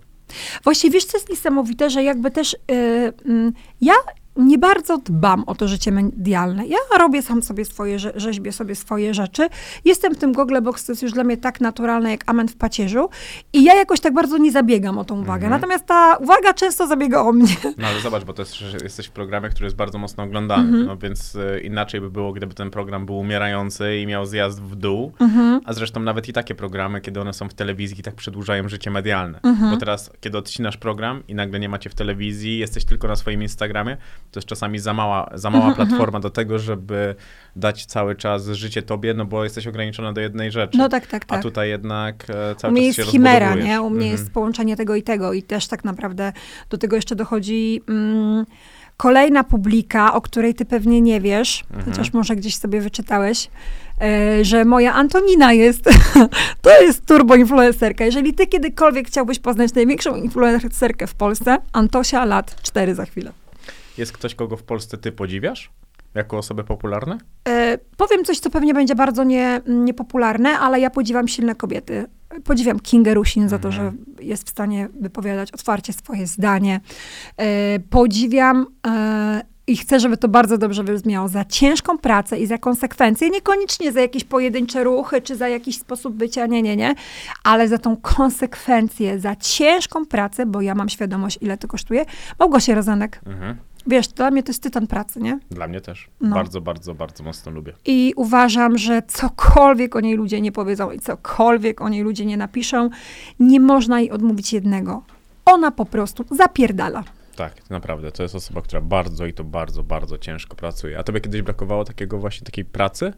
Właściwie wiesz, co jest niesamowite, że jakby też y, mm, ja nie bardzo dbam o to życie medialne. Ja robię sam sobie swoje, rze- rzeźbię sobie swoje rzeczy. Jestem w tym Google Box, to jest już dla mnie tak naturalne jak amen w pacierzu. I ja jakoś tak bardzo nie zabiegam o tą uwagę. Mhm. Natomiast ta uwaga często zabiega o mnie. no ale zobacz, bo to jest, że jesteś w programie, który jest bardzo mocno oglądany, Mhm. no więc y, inaczej by było, gdyby ten program był umierający i miał zjazd w dół, Mhm. a zresztą nawet i takie programy, kiedy one są w telewizji, tak przedłużają życie medialne. Bo teraz, kiedy odcinasz program i nagle nie macie w telewizji, jesteś tylko na swoim Instagramie, to jest czasami za mała, za mała Mhm, platforma do tego, żeby dać cały czas życie tobie, no bo jesteś ograniczona do jednej rzeczy. No tak, tak, A tak. tutaj jednak e, U cały mnie czas jest chimera, nie? U mnie Mhm. jest połączenie tego i tego i też tak naprawdę do tego jeszcze dochodzi mm, kolejna publika, o której ty pewnie nie wiesz, Mhm. chociaż może gdzieś sobie wyczytałeś, e, że moja Antonina jest, to jest turboinfluencerka. Jeżeli ty kiedykolwiek chciałbyś poznać największą influencerkę w Polsce, Antosia lat 4 za chwilę. Jest ktoś, kogo w Polsce ty podziwiasz? Jako osoby popularne? E, powiem coś, co pewnie będzie bardzo nie, niepopularne, ale ja podziwiam silne kobiety. Podziwiam Kingę Rusin za to, że jest w stanie wypowiadać otwarcie swoje zdanie. E, podziwiam e, i chcę, żeby to bardzo dobrze wybrzmiało, za ciężką pracę i za konsekwencje, niekoniecznie za jakieś pojedyncze ruchy, czy za jakiś sposób bycia, nie, nie, nie, ale za tą konsekwencję, za ciężką pracę, bo ja mam świadomość, ile to kosztuje. Małgosia Rozanek, Mhm. Wiesz, dla mnie to jest tytan pracy, nie? Dla mnie też. No. Bardzo, bardzo, bardzo mocno lubię. I uważam, że cokolwiek o niej ludzie nie powiedzą i cokolwiek o niej ludzie nie napiszą, nie można jej odmówić jednego. Ona po prostu zapierdala. Tak, naprawdę. To jest osoba, która bardzo i to bardzo, bardzo ciężko pracuje. A tobie kiedyś brakowało takiego właśnie takiej pracy?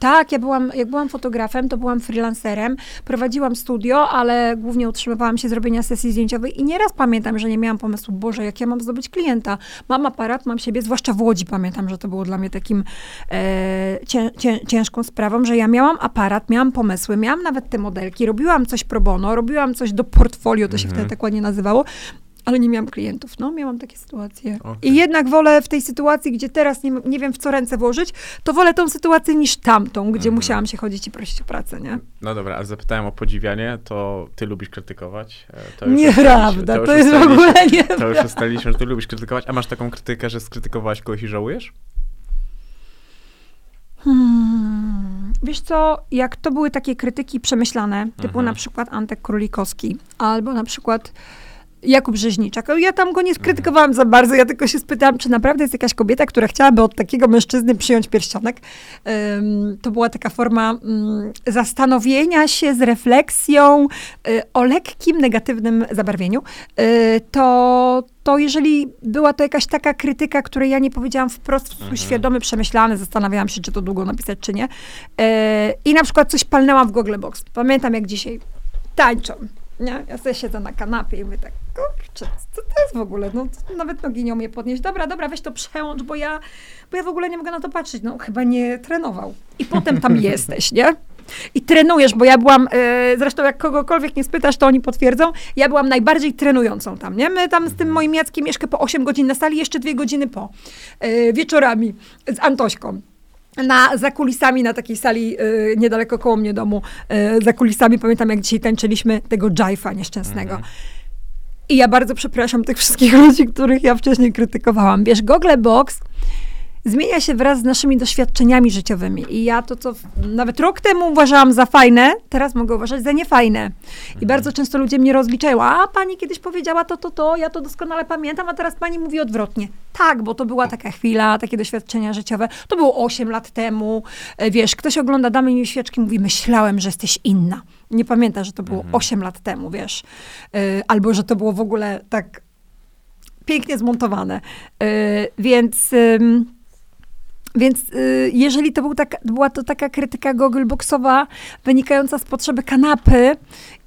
Tak, ja byłam, jak byłam fotografem, to byłam freelancerem, prowadziłam studio, ale głównie utrzymywałam się z robienia sesji zdjęciowej i nieraz pamiętam, że nie miałam pomysłu, Boże, jak ja mam zdobyć klienta. Mam aparat, mam siebie, zwłaszcza w Łodzi pamiętam, że to było dla mnie takim e, cię, cię, ciężką sprawą, że ja miałam aparat, miałam pomysły, miałam nawet te modelki, robiłam coś pro bono, robiłam coś do portfolio, to się Mhm. wtedy tak ładnie nazywało, ale nie miałam klientów. No, miałam takie sytuacje. Okej. I jednak wolę w tej sytuacji, gdzie teraz nie, nie wiem, w co ręce włożyć, to wolę tą sytuację niż tamtą, gdzie Mhm. musiałam się chodzić i prosić o pracę, nie? No dobra, ale zapytałem o podziwianie, to ty lubisz krytykować? E, To Nieprawda, to, już jest w ogóle nie. To już ustaliliśmy, że ty lubisz krytykować, a masz taką krytykę, że skrytykowałaś kogoś i żałujesz? Hmm. Wiesz co, jak to były takie krytyki przemyślane, typu Mhm. na przykład Antek Królikowski, albo na przykład Jakub Rzeźniczak. Ja tam go nie skrytykowałam za bardzo, ja tylko się spytałam, czy naprawdę jest jakaś kobieta, która chciałaby od takiego mężczyzny przyjąć pierścionek. Ym, to była taka forma mm, zastanowienia się z refleksją y, o lekkim, negatywnym zabarwieniu. Y, to, to jeżeli była to jakaś taka krytyka, której ja nie powiedziałam wprost w sposób świadomy, przemyślany, zastanawiałam się, czy to długo napisać, czy nie. Y, I na przykład coś palnęłam w Google Box. Pamiętam jak dzisiaj tańczą. Nie? Ja sobie siedzę na kanapie i mówię tak, kurczę, co to jest w ogóle? No, nawet nogi nie umie podnieść. Dobra, dobra, weź to przełącz, bo ja, bo ja w ogóle nie mogę na to patrzeć. No, chyba nie trenował. I potem tam jesteś, nie? I trenujesz, bo ja byłam, e, zresztą jak kogokolwiek nie spytasz, to oni potwierdzą, ja byłam najbardziej trenującą tam, nie? My tam z tym moim Jackiem Mieszkę po 8 godzin na sali, jeszcze dwie godziny po, e, wieczorami z Antośką na, za kulisami na takiej sali y, niedaleko koło mnie domu, y, za kulisami pamiętam jak dzisiaj tańczyliśmy tego jive'a nieszczęsnego. I ja bardzo przepraszam tych wszystkich ludzi, których ja wcześniej krytykowałam. Wiesz, Google Box zmienia się wraz z naszymi doświadczeniami życiowymi. I ja to, co nawet rok temu uważałam za fajne, teraz mogę uważać za niefajne. I bardzo często ludzie mnie rozliczają, a pani kiedyś powiedziała to, to, to, ja to doskonale pamiętam, a teraz pani mówi odwrotnie. Tak, bo to była taka chwila, takie doświadczenia życiowe. To było 8 lat temu. E, Wiesz, ktoś ogląda Damy mi świeczki, mówi, myślałem, że jesteś inna. Nie pamięta, że to było 8 lat temu, wiesz. E, Albo, że to było w ogóle tak pięknie zmontowane. E, Więc... więc y, jeżeli to był tak, była to taka krytyka Googleboxowa wynikająca z potrzeby kanapy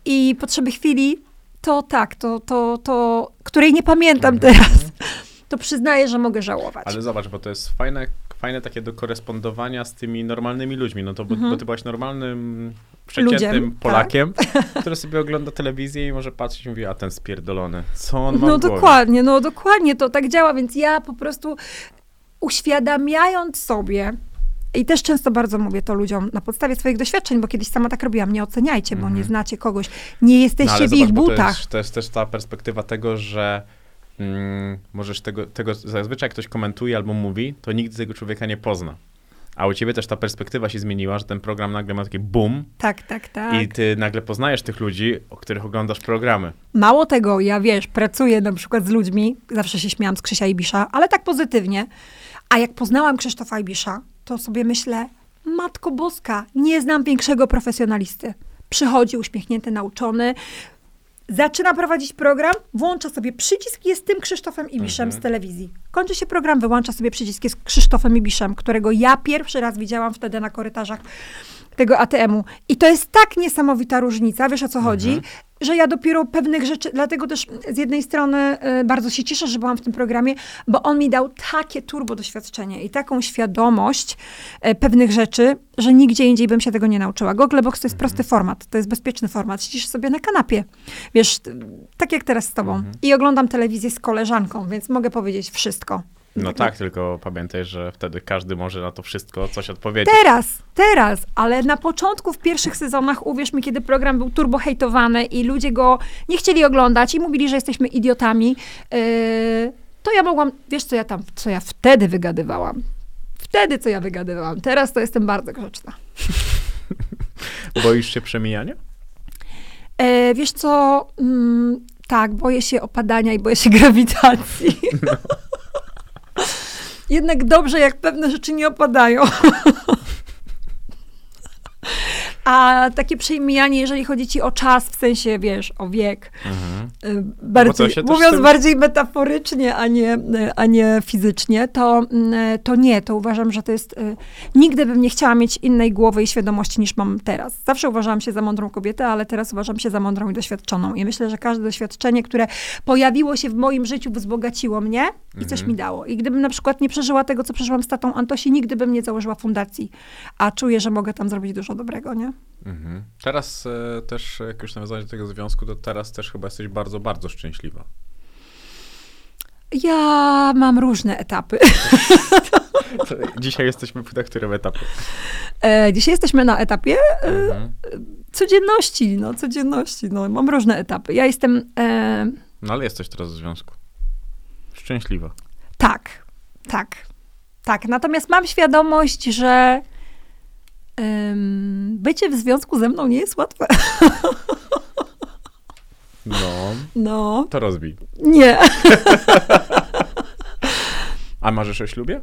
i potrzeby chwili, to tak, to, to, to której nie pamiętam teraz, to przyznaję, że mogę żałować. Ale zobacz, bo to jest fajne, fajne takie do korespondowania z tymi normalnymi ludźmi. No to, bo, bo ty byłaś normalnym, przeciętnym Mhm. Ludziem, tak. Polakiem, który sobie ogląda telewizję i może patrzeć i mówi, a ten spierdolony, co on ma No dokładnie, no dokładnie to tak działa, więc ja po prostu uświadamiając sobie, i też często bardzo mówię to ludziom na podstawie swoich doświadczeń, bo kiedyś sama tak robiłam, nie oceniajcie, bo nie znacie kogoś, nie jesteście Mhm. No, w ich zobacz, bo butach. To jest, to jest też ta perspektywa tego, że mm, możesz tego, tego, zazwyczaj jak ktoś komentuje albo mówi, to nigdy tego człowieka nie pozna. A u ciebie też ta perspektywa się zmieniła, że ten program nagle ma taki boom Tak, tak, tak. i ty nagle poznajesz tych ludzi, o których oglądasz programy. Mało tego, ja wiesz, pracuję na przykład z ludźmi, zawsze się śmiałam z Krzysia Ibisza, ale tak pozytywnie. A jak poznałam Krzysztofa Ibisza, to sobie myślę, Matko Boska, nie znam większego profesjonalisty. Przychodzi uśmiechnięty, nauczony, zaczyna prowadzić program, włącza sobie przycisk, jest tym Krzysztofem Ibiszem z telewizji. Kończy się program, wyłącza sobie przycisk, jest Krzysztofem Ibiszem, którego ja pierwszy raz widziałam wtedy na korytarzach tego ATM-u. I to jest tak niesamowita różnica, wiesz o co chodzi, że ja dopiero pewnych rzeczy, dlatego też z jednej strony y, bardzo się cieszę, że byłam w tym programie, bo on mi dał takie turbo doświadczenie i taką świadomość y, pewnych rzeczy, że nigdzie indziej bym się tego nie nauczyła. Google Box to jest prosty format, to jest bezpieczny format. Siedzisz sobie na kanapie, wiesz, tak jak teraz z tobą. I oglądam telewizję z koleżanką, więc mogę powiedzieć wszystko. No tak, tylko pamiętaj, że wtedy każdy może na to wszystko coś odpowiedzieć. Teraz, teraz, ale na początku, w pierwszych sezonach, uwierz mi, kiedy program był turbo hejtowany i ludzie go nie chcieli oglądać i mówili, że jesteśmy idiotami, yy, to ja mogłam, wiesz co ja tam, co ja wtedy wygadywałam. Wtedy, co ja wygadywałam. Teraz to jestem bardzo grzeczna. Boisz się przemijania? E, wiesz co, mm, tak, boję się opadania i boję się grawitacji. Jednak dobrze, jak pewne rzeczy nie opadają. A takie przejmijanie, jeżeli chodzi ci o czas, w sensie, wiesz, o wiek, Mhm. y, bardziej, się też mówiąc tym- bardziej metaforycznie, a nie, a nie fizycznie, to, y, to nie, to uważam, że to jest... y, Nigdy bym nie chciała mieć innej głowy i świadomości niż mam teraz. Zawsze uważałam się za mądrą kobietę, ale teraz uważam się za mądrą i doświadczoną. I myślę, że każde doświadczenie, które pojawiło się w moim życiu, wzbogaciło mnie i coś mi dało. I gdybym na przykład nie przeżyła tego, co przeżyłam z tatą Antosi, nigdy bym nie założyła fundacji. A czuję, że mogę tam zrobić dużo dobrego, nie? Mhm. Teraz e, też, jak już nawiązałeś do tego związku, to teraz też chyba jesteś bardzo, bardzo szczęśliwa. Ja mam różne etapy. Dzisiaj jesteśmy na którym etapie? E, dzisiaj jesteśmy na etapie e, Mhm. codzienności, no codzienności, no mam różne etapy. Ja jestem, e, No ale jesteś teraz w związku. Szczęśliwa. tak, tak, tak. Natomiast mam świadomość, że bycie w związku ze mną nie jest łatwe. No, No, to rozbij. nie. A marzysz o ślubie?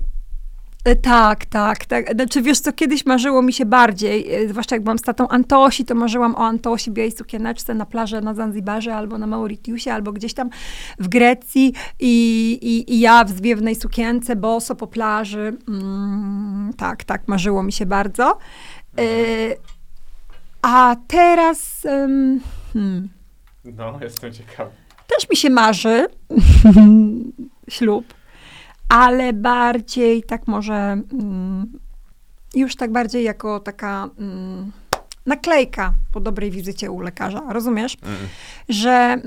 E, Tak, tak, tak. Znaczy, wiesz co, kiedyś marzyło mi się bardziej, e, zwłaszcza jak byłam z tatą Antosi, to marzyłam o Antosi białej sukieneczce na plaży na Zanzibarze albo na Mauritiusie, albo gdzieś tam w Grecji i, i, i ja w zwiewnej sukience, boso po plaży. Mm, tak, tak, marzyło mi się bardzo. E, a teraz... hmm, No, jestem ciekawy. też mi się marzy ślub, ale bardziej tak może mm, już tak bardziej jako taka mm, naklejka po dobrej wizycie u lekarza, rozumiesz? Mm. Że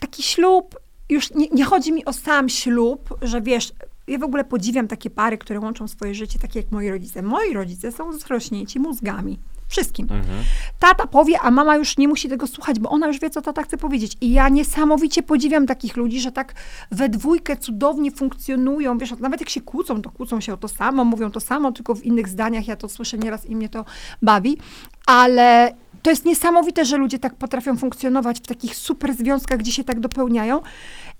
taki ślub, już nie, nie chodzi mi o sam ślub, że wiesz, ja w ogóle podziwiam takie pary, które łączą swoje życie, takie jak moi rodzice. Moi rodzice są zrośnięci mózgami. Wszystkim. Mhm. Tata powie, a mama już nie musi tego słuchać, bo ona już wie, co tata chce powiedzieć. I ja niesamowicie podziwiam takich ludzi, że tak we dwójkę cudownie funkcjonują. Wiesz, nawet jak się kłócą, to kłócą się o to samo, mówią to samo, tylko w innych zdaniach. Ja to słyszę nieraz i mnie to bawi. Ale to jest niesamowite, że ludzie tak potrafią funkcjonować w takich super związkach, gdzie się tak dopełniają.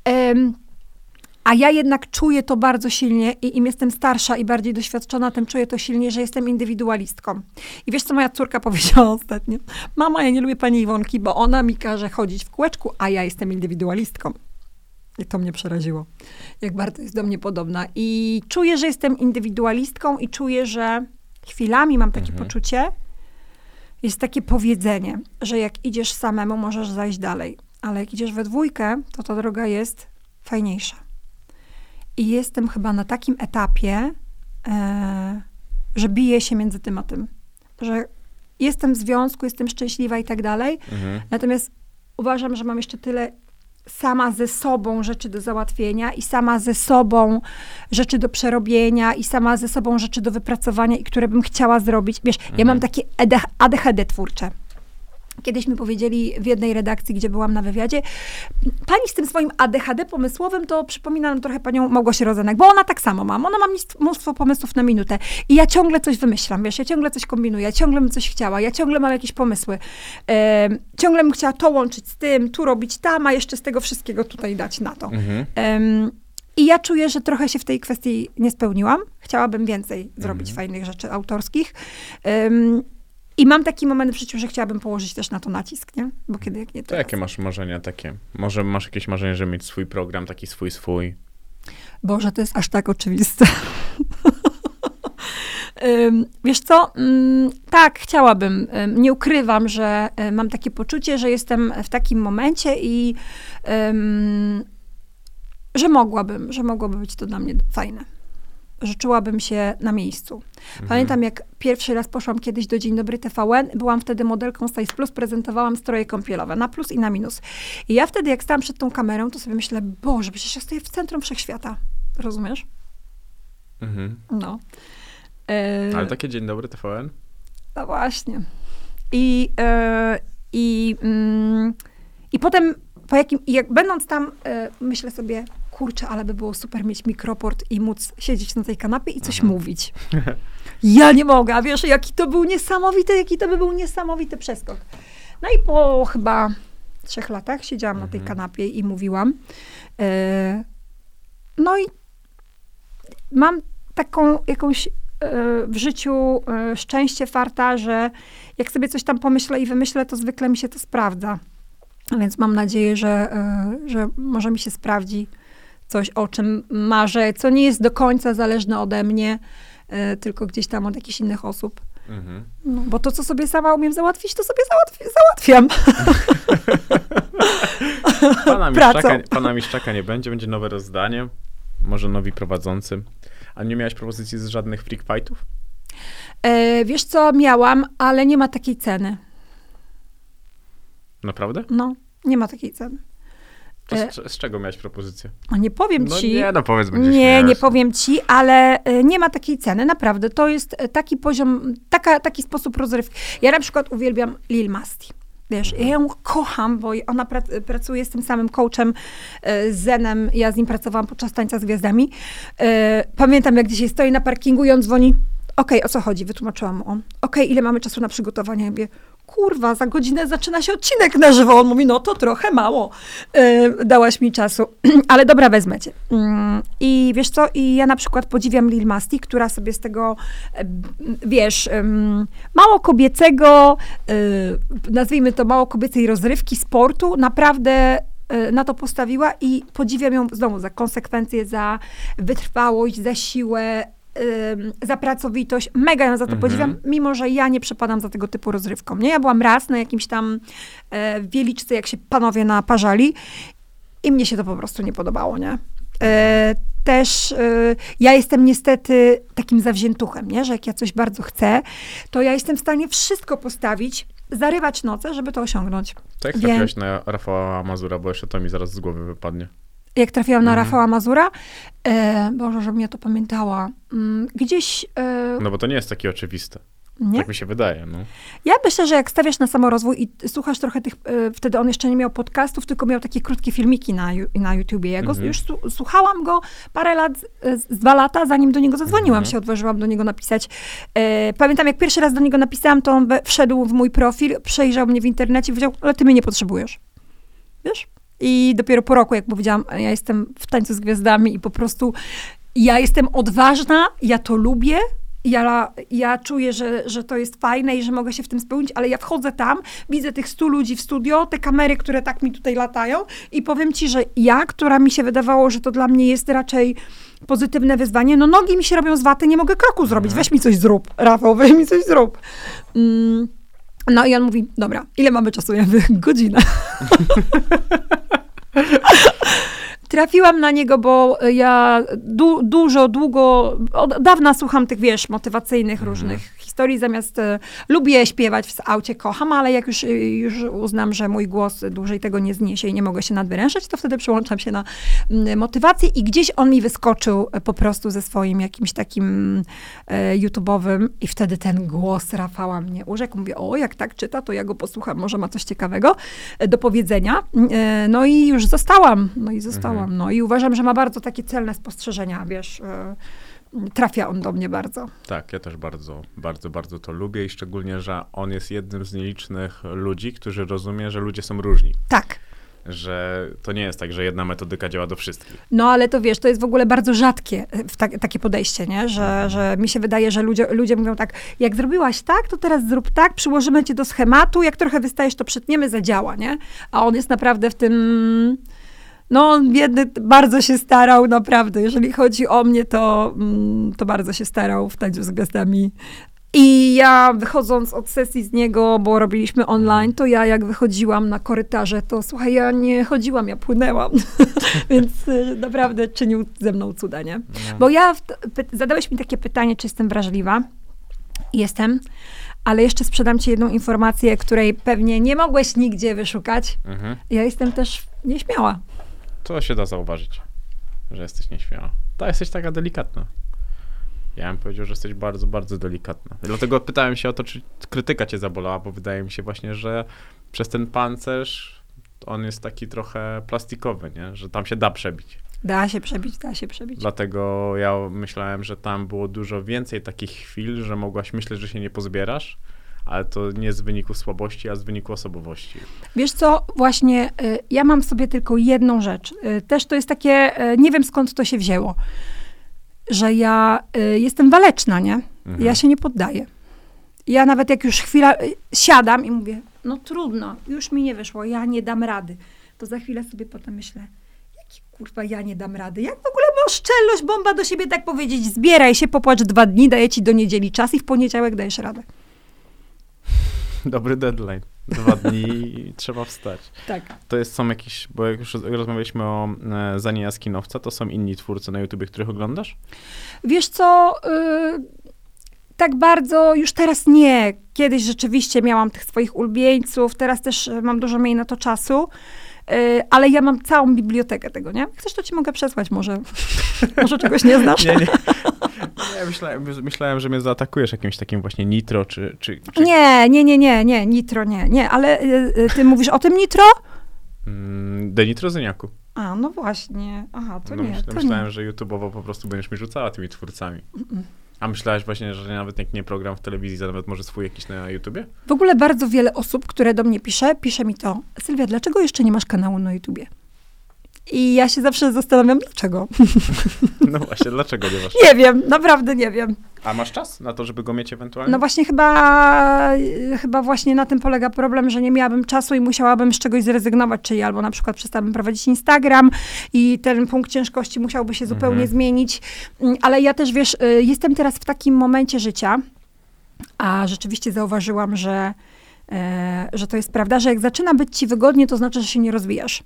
Em, a ja jednak czuję to bardzo silnie i im jestem starsza i bardziej doświadczona, tym czuję to silniej, że jestem indywidualistką. I wiesz, co moja córka powiedziała ostatnio? Mama, ja nie lubię pani Iwonki, bo ona mi każe chodzić w kółeczku, a ja jestem indywidualistką. I to mnie przeraziło, jak bardzo jest do mnie podobna. I czuję, że jestem indywidualistką i czuję, że chwilami mam takie poczucie, jest takie powiedzenie, że jak idziesz samemu, możesz zajść dalej, ale jak idziesz we dwójkę, to ta droga jest fajniejsza. I jestem chyba na takim etapie, e, że biję się między tym a tym. Że jestem w związku, jestem szczęśliwa i tak dalej. Mhm. Natomiast uważam, że mam jeszcze tyle sama ze sobą rzeczy do załatwienia i sama ze sobą rzeczy do przerobienia i sama ze sobą rzeczy do wypracowania i które bym chciała zrobić. Wiesz, ja mam takie ED ADHD twórcze. Kiedyś mi powiedzieli w jednej redakcji, gdzie byłam na wywiadzie, pani z tym swoim ADHD pomysłowym to przypomina nam trochę panią Małgosię Rozenek, bo ona tak samo ma. Ona ma mnóstwo- pomysłów na minutę i ja ciągle coś wymyślam, wiesz, ja ciągle coś kombinuję, ja ciągle bym coś chciała, ja ciągle mam jakieś pomysły. Em, ciągle bym chciała to łączyć z tym, tu robić tam, a jeszcze z tego wszystkiego tutaj dać na to. Mhm. Em, I ja czuję, że trochę się w tej kwestii nie spełniłam. Chciałabym więcej zrobić fajnych rzeczy autorskich. I mam taki moment w życiu, że chciałabym położyć też na to nacisk, nie? Bo kiedy jak nie To to. jakie masz marzenia takie? Może masz jakieś marzenie, żeby mieć swój program, taki swój, swój? Boże, to jest aż tak oczywiste. Wiesz co? Ym, Tak, chciałabym. Ym, Nie ukrywam, że y, mam takie poczucie, że jestem w takim momencie i że mogłabym, że mogłoby być to dla mnie fajne. Że czułabym się na miejscu. Pamiętam, jak pierwszy raz poszłam kiedyś do Dzień Dobry TVN, byłam wtedy modelką Size Plus, prezentowałam stroje kąpielowe, na plus i na minus. I ja wtedy, jak stałam przed tą kamerą, to sobie myślę, Boże, przecież ja stoję w centrum wszechświata. Rozumiesz? Mhm. No. E, Ale takie dzień dobry TVN? No właśnie. I, e, i, mm, i potem, po jakim, jak będąc tam, e, myślę sobie, kurczę, ale by było super mieć mikroport i móc siedzieć na tej kanapie i coś mówić. Ja nie mogę, a wiesz, jaki to był niesamowity, jaki to by był niesamowity przeskok. No i po chyba trzech latach siedziałam na tej kanapie i mówiłam. E, no i mam taką jakąś w życiu y, szczęście, farta, że jak sobie coś tam pomyślę i wymyślę, to zwykle mi się to sprawdza. Więc mam nadzieję, że, y, że może mi się sprawdzi coś, o czym marzę, co nie jest do końca zależne ode mnie, y, tylko gdzieś tam od jakichś innych osób. Mhm. No, bo to, co sobie sama umiem załatwić, to sobie załatwi- załatwiam. Pana. Miszczaka, pana Miszczaka nie będzie, będzie nowe rozdanie. Może nowi prowadzący. A nie miałeś propozycji z żadnych freak fightów? E, wiesz co, miałam, ale nie ma takiej ceny. Naprawdę? No, nie ma takiej ceny. To E, z, z czego miałeś propozycję? A nie powiem No ci. nie, no powiedz, będzie Nie, śmieszne. nie powiem ci, ale e, nie ma takiej ceny, naprawdę. To jest e, taki poziom, taka, taki sposób rozrywki. Ja na przykład uwielbiam Lil Masti. Wiesz, ja ją kocham, bo ona prac- pracuje z tym samym coachem, e, z Zenem. Ja z nim pracowałam podczas tańca z gwiazdami. E, Pamiętam, jak dzisiaj stoi na parkingu i on dzwoni. Okej, o co chodzi? Wytłumaczyłam mu. Okej, ile mamy czasu na przygotowanie? Ja mówię, kurwa, za godzinę zaczyna się odcinek na żywo. On mówi, no to trochę mało. E, dałaś mi czasu. Ale dobra, wezmę cię. Mm, I wiesz co? I ja na przykład podziwiam Lil Masti, która sobie z tego, e, wiesz, mało kobiecego, e, nazwijmy to mało kobiecej rozrywki, sportu, naprawdę na to postawiła i podziwiam ją znowu za konsekwencje, za wytrwałość, za siłę, za pracowitość. Mega ją za to Mhm. podziwiam, mimo że ja nie przepadam za tego typu rozrywką. Nie? Ja byłam raz na jakimś tam e, wieliczce, jak się panowie naparzali i mnie się to po prostu nie podobało, nie? E, też e, ja jestem niestety takim zawziętuchem, nie? że jak ja coś bardzo chcę, to ja jestem w stanie wszystko postawić, zarywać noce, żeby to osiągnąć. To jak trafiłaś na Rafała Mazura, bo jeszcze to mi zaraz z głowy wypadnie. Jak trafiłam na Mhm. Rafała Mazura, e, Boże, żebym ja to pamiętała, mm, gdzieś, e, No bo to nie jest takie oczywiste. nie? Tak mi się wydaje, no. Ja myślę, że jak stawiasz na samorozwój i słuchasz trochę tych, e, wtedy on jeszcze nie miał podcastów, tylko miał takie krótkie filmiki na, na YouTubie. Ja go Mhm. już su- słuchałam go parę lat, e, z, z dwa lata, zanim do niego zadzwoniłam, Mhm. się odważyłam do niego napisać. E, pamiętam, jak pierwszy raz do niego napisałam, to on wszedł w mój profil, przejrzał mnie w internecie i powiedział, ale ty mnie nie potrzebujesz. Wiesz? I dopiero po roku, jak powiedziałam, ja jestem w tańcu z gwiazdami i po prostu ja jestem odważna, ja to lubię, ja, ja czuję, że, że to jest fajne i że mogę się w tym spełnić, ale ja wchodzę tam, widzę tych stu ludzi w studio, te kamery, które tak mi tutaj latają i powiem ci, że ja, która mi się wydawało, że to dla mnie jest raczej pozytywne wyzwanie, no nogi mi się robią z waty, nie mogę kroku zrobić, weź mi coś zrób, Rafał, weź mi coś zrób. Mm. No i on mówi, dobra, ile mamy czasu? Ja mówię, godzinę. Trafiłam na niego, bo ja du, dużo, długo, od dawna słucham tych, wiesz, motywacyjnych różnych historii, zamiast e, lubię śpiewać w aucie, kocham, ale jak już, e, już uznam, że mój głos dłużej tego nie zniesie i nie mogę się nadwyrężać, to wtedy przyłączam się na motywację i gdzieś on mi wyskoczył e, po prostu ze swoim jakimś takim YouTube'owym i wtedy ten głos Rafała mnie urzekł. Mówię, o, jak tak czyta, to ja go posłucham, może ma coś ciekawego do powiedzenia. No i już zostałam, no i zostałam. No i uważam, że ma bardzo takie celne spostrzeżenia, wiesz, trafia on do mnie bardzo. Tak, ja też bardzo, bardzo, bardzo to lubię i szczególnie, że on jest jednym z nielicznych ludzi, którzy rozumie, że ludzie są różni. Tak. Że to nie jest tak, że jedna metodyka działa do wszystkich. No ale to wiesz, to jest w ogóle bardzo rzadkie e, w tak, takie podejście, nie? Że, że mi się wydaje, że ludzie, ludzie mówią tak, jak zrobiłaś tak, to teraz zrób tak, przyłożymy cię do schematu, jak trochę wystajesz, to przytniemy, zadziała, nie? A on jest naprawdę w tym... No, on biedny bardzo się starał, naprawdę. Jeżeli chodzi o mnie, to, mm, to bardzo się starał w tańcu z gwiazdami. I ja wychodząc od sesji z niego, bo robiliśmy online, to ja jak wychodziłam na korytarze, to słuchaj, ja nie chodziłam, ja płynęłam. Więc y, naprawdę czynił ze mną cuda, nie? Bo ja, zadałeś mi takie pytanie, czy jestem wrażliwa. Jestem, ale jeszcze sprzedam ci jedną informację, której pewnie nie mogłeś nigdzie wyszukać. Mhm. Ja jestem też nieśmiała. To się da zauważyć, że jesteś nieśmiała. Ta jesteś taka delikatna. Ja bym powiedział, że jesteś bardzo, bardzo delikatna. Dlatego pytałem się o to, czy krytyka cię zabolała, bo wydaje mi się właśnie, że przez ten pancerz on jest taki trochę plastikowy, nie? że tam się da przebić. Da się przebić, da się przebić. Dlatego ja myślałem, że tam było dużo więcej takich chwil, że mogłaś myśleć, że się nie pozbierasz, ale to nie z wyniku słabości, a z wyniku osobowości. Wiesz co, właśnie y, ja mam sobie tylko jedną rzecz. Y, też to jest takie, y, nie wiem skąd to się wzięło. że ja jestem waleczna, nie? Mhm. Ja się nie poddaję. Ja nawet jak już chwila siadam i mówię, no trudno, już mi nie wyszło, ja nie dam rady. To za chwilę sobie potem myślę, jaki kurwa ja nie dam rady? Jak w ogóle masz szczelność, bomba do siebie tak powiedzieć? Zbieraj się, popłacz dwa dni, daję ci do niedzieli czas i w poniedziałek dajesz radę. Dobry deadline. Dwa dni i trzeba wstać. Tak. To jest, są jakieś, bo jak już rozmawialiśmy o e, Zanie Jaskinowca, to są inni twórcy na YouTubie, których oglądasz? Wiesz co, y, tak bardzo już teraz nie. Kiedyś rzeczywiście miałam tych swoich ulubieńców, teraz też y, mam dużo mniej na to czasu. Y, ale ja mam całą bibliotekę tego, nie? Chcesz, to ci mogę przesłać może. może czegoś nie znasz? Nie, nie. Nie myślałem, myślałem, że mnie zaatakujesz jakimś takim właśnie nitro, czy... czy, czy... Nie, nie, nie, nie, nie, nitro nie, nie, ale y, y, ty mówisz o tym nitro? Mm, De Nitrozyniaku. A, no właśnie. Aha, to no, nie, myśl, to myślałem, nie. że YouTube'owo po prostu będziesz mi rzucała tymi twórcami. A myślałaś właśnie, że nawet jak nie program w telewizji, to nawet może swój jakiś na YouTubie? W ogóle bardzo wiele osób, które do mnie pisze, pisze mi to, Sylwia, dlaczego jeszcze nie masz kanału na YouTubie? I ja się zawsze zastanawiam, dlaczego. No właśnie, dlaczego nie masz? Nie wiem, naprawdę nie wiem. A masz czas na to, żeby go mieć ewentualnie? No właśnie chyba, chyba właśnie na tym polega problem, że nie miałabym czasu i musiałabym z czegoś zrezygnować, czyli albo na przykład przestałabym prowadzić Instagram i ten punkt ciężkości musiałby się zupełnie Mhm. zmienić. Mm, Ale ja też, wiesz, y, jestem teraz w takim momencie życia, a rzeczywiście zauważyłam, że, e, że to jest prawda, że jak zaczyna być ci wygodnie, to znaczy, że się nie rozwijasz.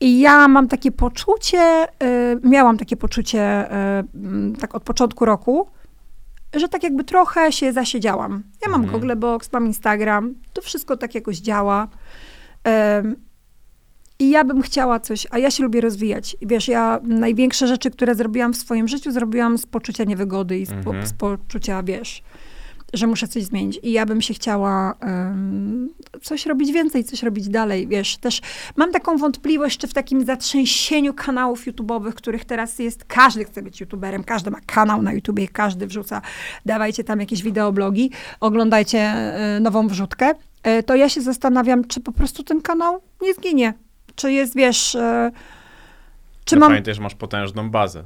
I ja mam takie poczucie, y, miałam takie poczucie y, mm, tak od początku roku, że tak jakby trochę się zasiedziałam. Ja mam Mhm. Google Box, mam Instagram, to wszystko tak jakoś działa. I ja bym chciała coś, a ja się lubię rozwijać. I Wiesz, ja największe rzeczy, które zrobiłam w swoim życiu, zrobiłam z poczucia niewygody i z, po, Mhm. z poczucia, wiesz, że muszę coś zmienić. I ja bym się chciała em, coś robić więcej, coś robić dalej, wiesz. Też mam taką wątpliwość, czy w takim zatrzęsieniu kanałów YouTube'owych, których teraz jest, każdy chce być YouTuberem, każdy ma kanał na YouTubie, każdy wrzuca, dawajcie tam jakieś wideoblogi, oglądajcie e, nową wrzutkę, e, to ja się zastanawiam, czy po prostu ten kanał nie zginie. Czy jest, wiesz, e, czy no mam... Pamiętaj, że masz potężną bazę.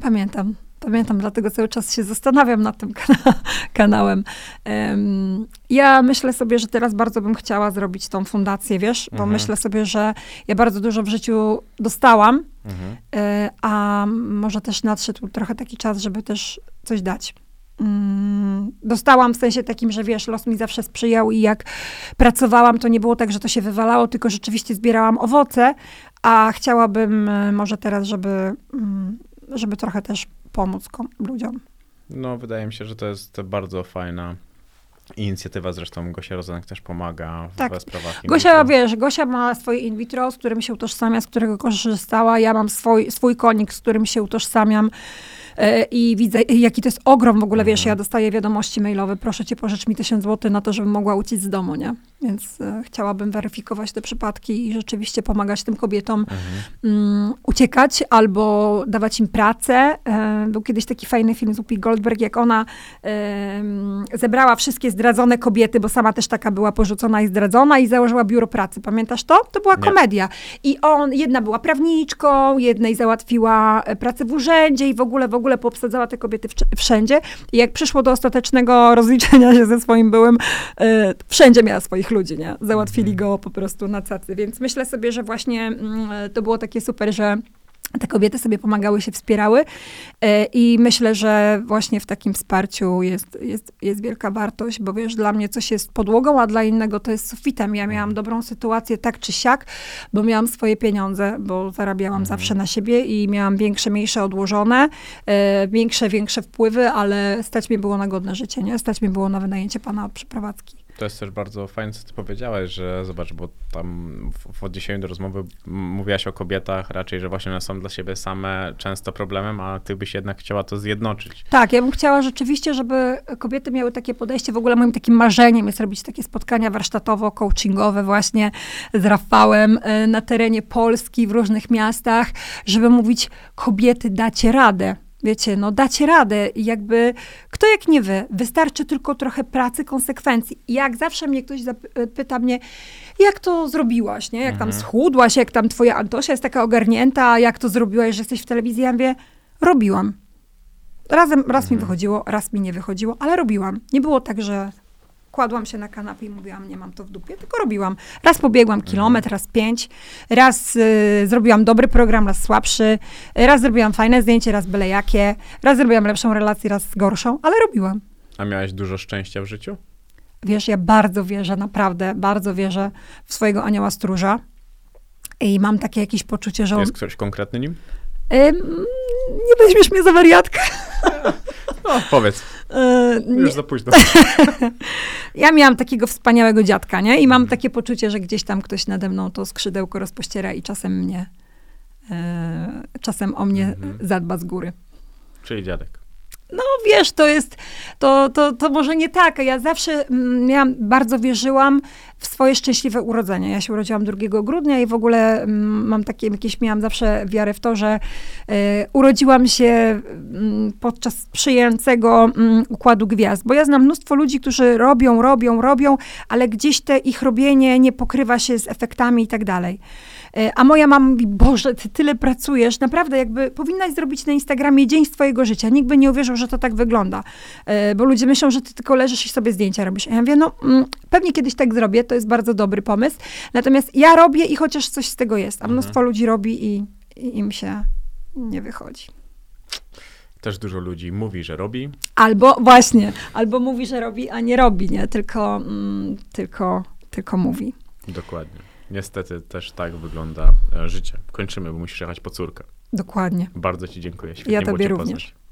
Pamiętam, pamiętam, dlatego cały czas się zastanawiam nad tym kana- kanałem. Em, ja myślę sobie, że teraz bardzo bym chciała zrobić tą fundację, wiesz, bo Mhm. myślę sobie, że ja bardzo dużo w życiu dostałam, Mhm. e, a może też nadszedł trochę taki czas, żeby też coś dać. Mm, Dostałam w sensie takim, że wiesz, los mi zawsze sprzyjał i jak pracowałam, to nie było tak, że to się wywalało, tylko rzeczywiście zbierałam owoce, a chciałabym e, może teraz, żeby, mm, żeby trochę też pomóc ludziom. No, wydaje mi się, że to jest bardzo fajna inicjatywa. Zresztą Gosia Rozenek też pomaga w Tak. sprawach. in Gosia, wiesz, Gosia ma swoje in vitro, z którym się utożsamia, z którego korzystała. Ja mam swój, swój konik, z którym się utożsamiam. E, I widzę, jaki to jest ogrom w ogóle, wiesz, Mhm. ja dostaję wiadomości mailowe, proszę cię, pożycz mi 1000 zł na to, żebym mogła uciec z domu, nie? Więc e, chciałabym weryfikować te przypadki i rzeczywiście pomagać tym kobietom Mhm. mm, uciekać albo dawać im pracę. E, był kiedyś taki fajny film z Upi Goldberg, jak ona zebrała wszystkie zdradzone kobiety, bo sama też taka była porzucona i zdradzona i założyła biuro pracy. Pamiętasz to? To była Nie. komedia. I on, jedna była prawniczką, jednej załatwiła e, pracę w urzędzie i w ogóle, w ogóle poobsadzała te kobiety wszędzie. I jak przyszło do ostatecznego rozliczenia się ze swoim byłym, wszędzie miała swoich ludzi, nie? Załatwili go po prostu na cacy. Więc myślę sobie, że właśnie mm, to było takie super, że te kobiety sobie pomagały, się wspierały e, i myślę, że właśnie w takim wsparciu jest, jest, jest wielka wartość, bo wiesz, dla mnie coś jest podłogą, a dla innego to jest sufitem. Ja miałam dobrą sytuację tak czy siak, bo miałam swoje pieniądze, bo zarabiałam zawsze na siebie i miałam większe, mniejsze odłożone, e, większe, większe wpływy, ale stać mi było na godne życie, nie? Stać mi było na wynajęcie pana przeprowadzki. To jest też bardzo fajne, co ty powiedziałeś, że zobacz, bo tam w, odniesieniu do rozmowy mówiłaś o kobietach raczej, że właśnie one są dla siebie same często problemem, a ty byś jednak chciała to zjednoczyć. Tak, ja bym chciała rzeczywiście, żeby kobiety miały takie podejście. W ogóle moim takim marzeniem jest robić takie spotkania warsztatowo-coachingowe właśnie z Rafałem y, na terenie Polski, w różnych miastach, żeby mówić, kobiety dacie radę. Wiecie, no dacie radę i jakby, kto jak nie wy, wystarczy tylko trochę pracy, konsekwencji. I jak zawsze mnie ktoś zapy- pyta mnie, jak to zrobiłaś, nie? Jak tam schudłaś, jak tam twoja Antosia jest taka ogarnięta, jak to zrobiłaś, że jesteś w telewizji? Ja mówię, robiłam. Razem, raz mi Mhm. wychodziło, raz mi nie wychodziło, ale robiłam. Nie było tak, że kładłam się na kanapie i mówiłam, nie mam to w dupie, tylko robiłam. Raz pobiegłam Mhm. kilometr, raz pięć, raz y, zrobiłam dobry program, raz słabszy, raz zrobiłam fajne zdjęcie, raz byle jakie, raz zrobiłam lepszą relację, raz gorszą, ale robiłam. A miałeś dużo szczęścia w życiu? Wiesz, ja bardzo wierzę, naprawdę, bardzo wierzę w swojego anioła stróża. I mam takie jakieś poczucie, że on... Jest ktoś konkretny nim? Ym, nie weźmiesz mnie za wariatkę. No, powiedz. Yy, Już za późno. ja miałam takiego wspaniałego dziadka, nie? I mam takie poczucie, że gdzieś tam ktoś nade mną to skrzydełko rozpościera i czasem mnie, yy, czasem o mnie Mhm. zadba z góry. Czyli dziadek. No wiesz, to jest, to, to, to może nie tak. Ja zawsze mm, miałam, bardzo wierzyłam w swoje szczęśliwe urodzenie. Ja się urodziłam 2 grudnia i w ogóle mm, mam takie, jakieś miałam zawsze wiarę w to, że e, urodziłam się mm, podczas sprzyjającego mm, układu gwiazd. Bo ja znam mnóstwo ludzi, którzy robią, robią, robią, ale gdzieś te ich robienie nie pokrywa się z efektami i tak dalej. E, A moja mama mówi, Boże, ty tyle pracujesz, naprawdę jakby powinnaś zrobić na Instagramie dzień z twojego życia. Nikt by nie uwierzył, że to tak wygląda. E, Bo ludzie myślą, że ty tylko leżysz i sobie zdjęcia robisz. A ja mówię, no mm, pewnie kiedyś tak zrobię, to jest bardzo dobry pomysł. Natomiast ja robię i chociaż coś z tego jest. A mnóstwo ludzi robi i, i im się nie wychodzi. Też dużo ludzi mówi, że robi. Albo właśnie, albo mówi, że robi, a nie robi, nie? Tylko, mm, tylko, tylko mówi. Dokładnie. Niestety też tak wygląda e, życie. Kończymy, bo musisz jechać po córkę. Dokładnie. Bardzo ci dziękuję. Świetnie ja tobie również. Poznać.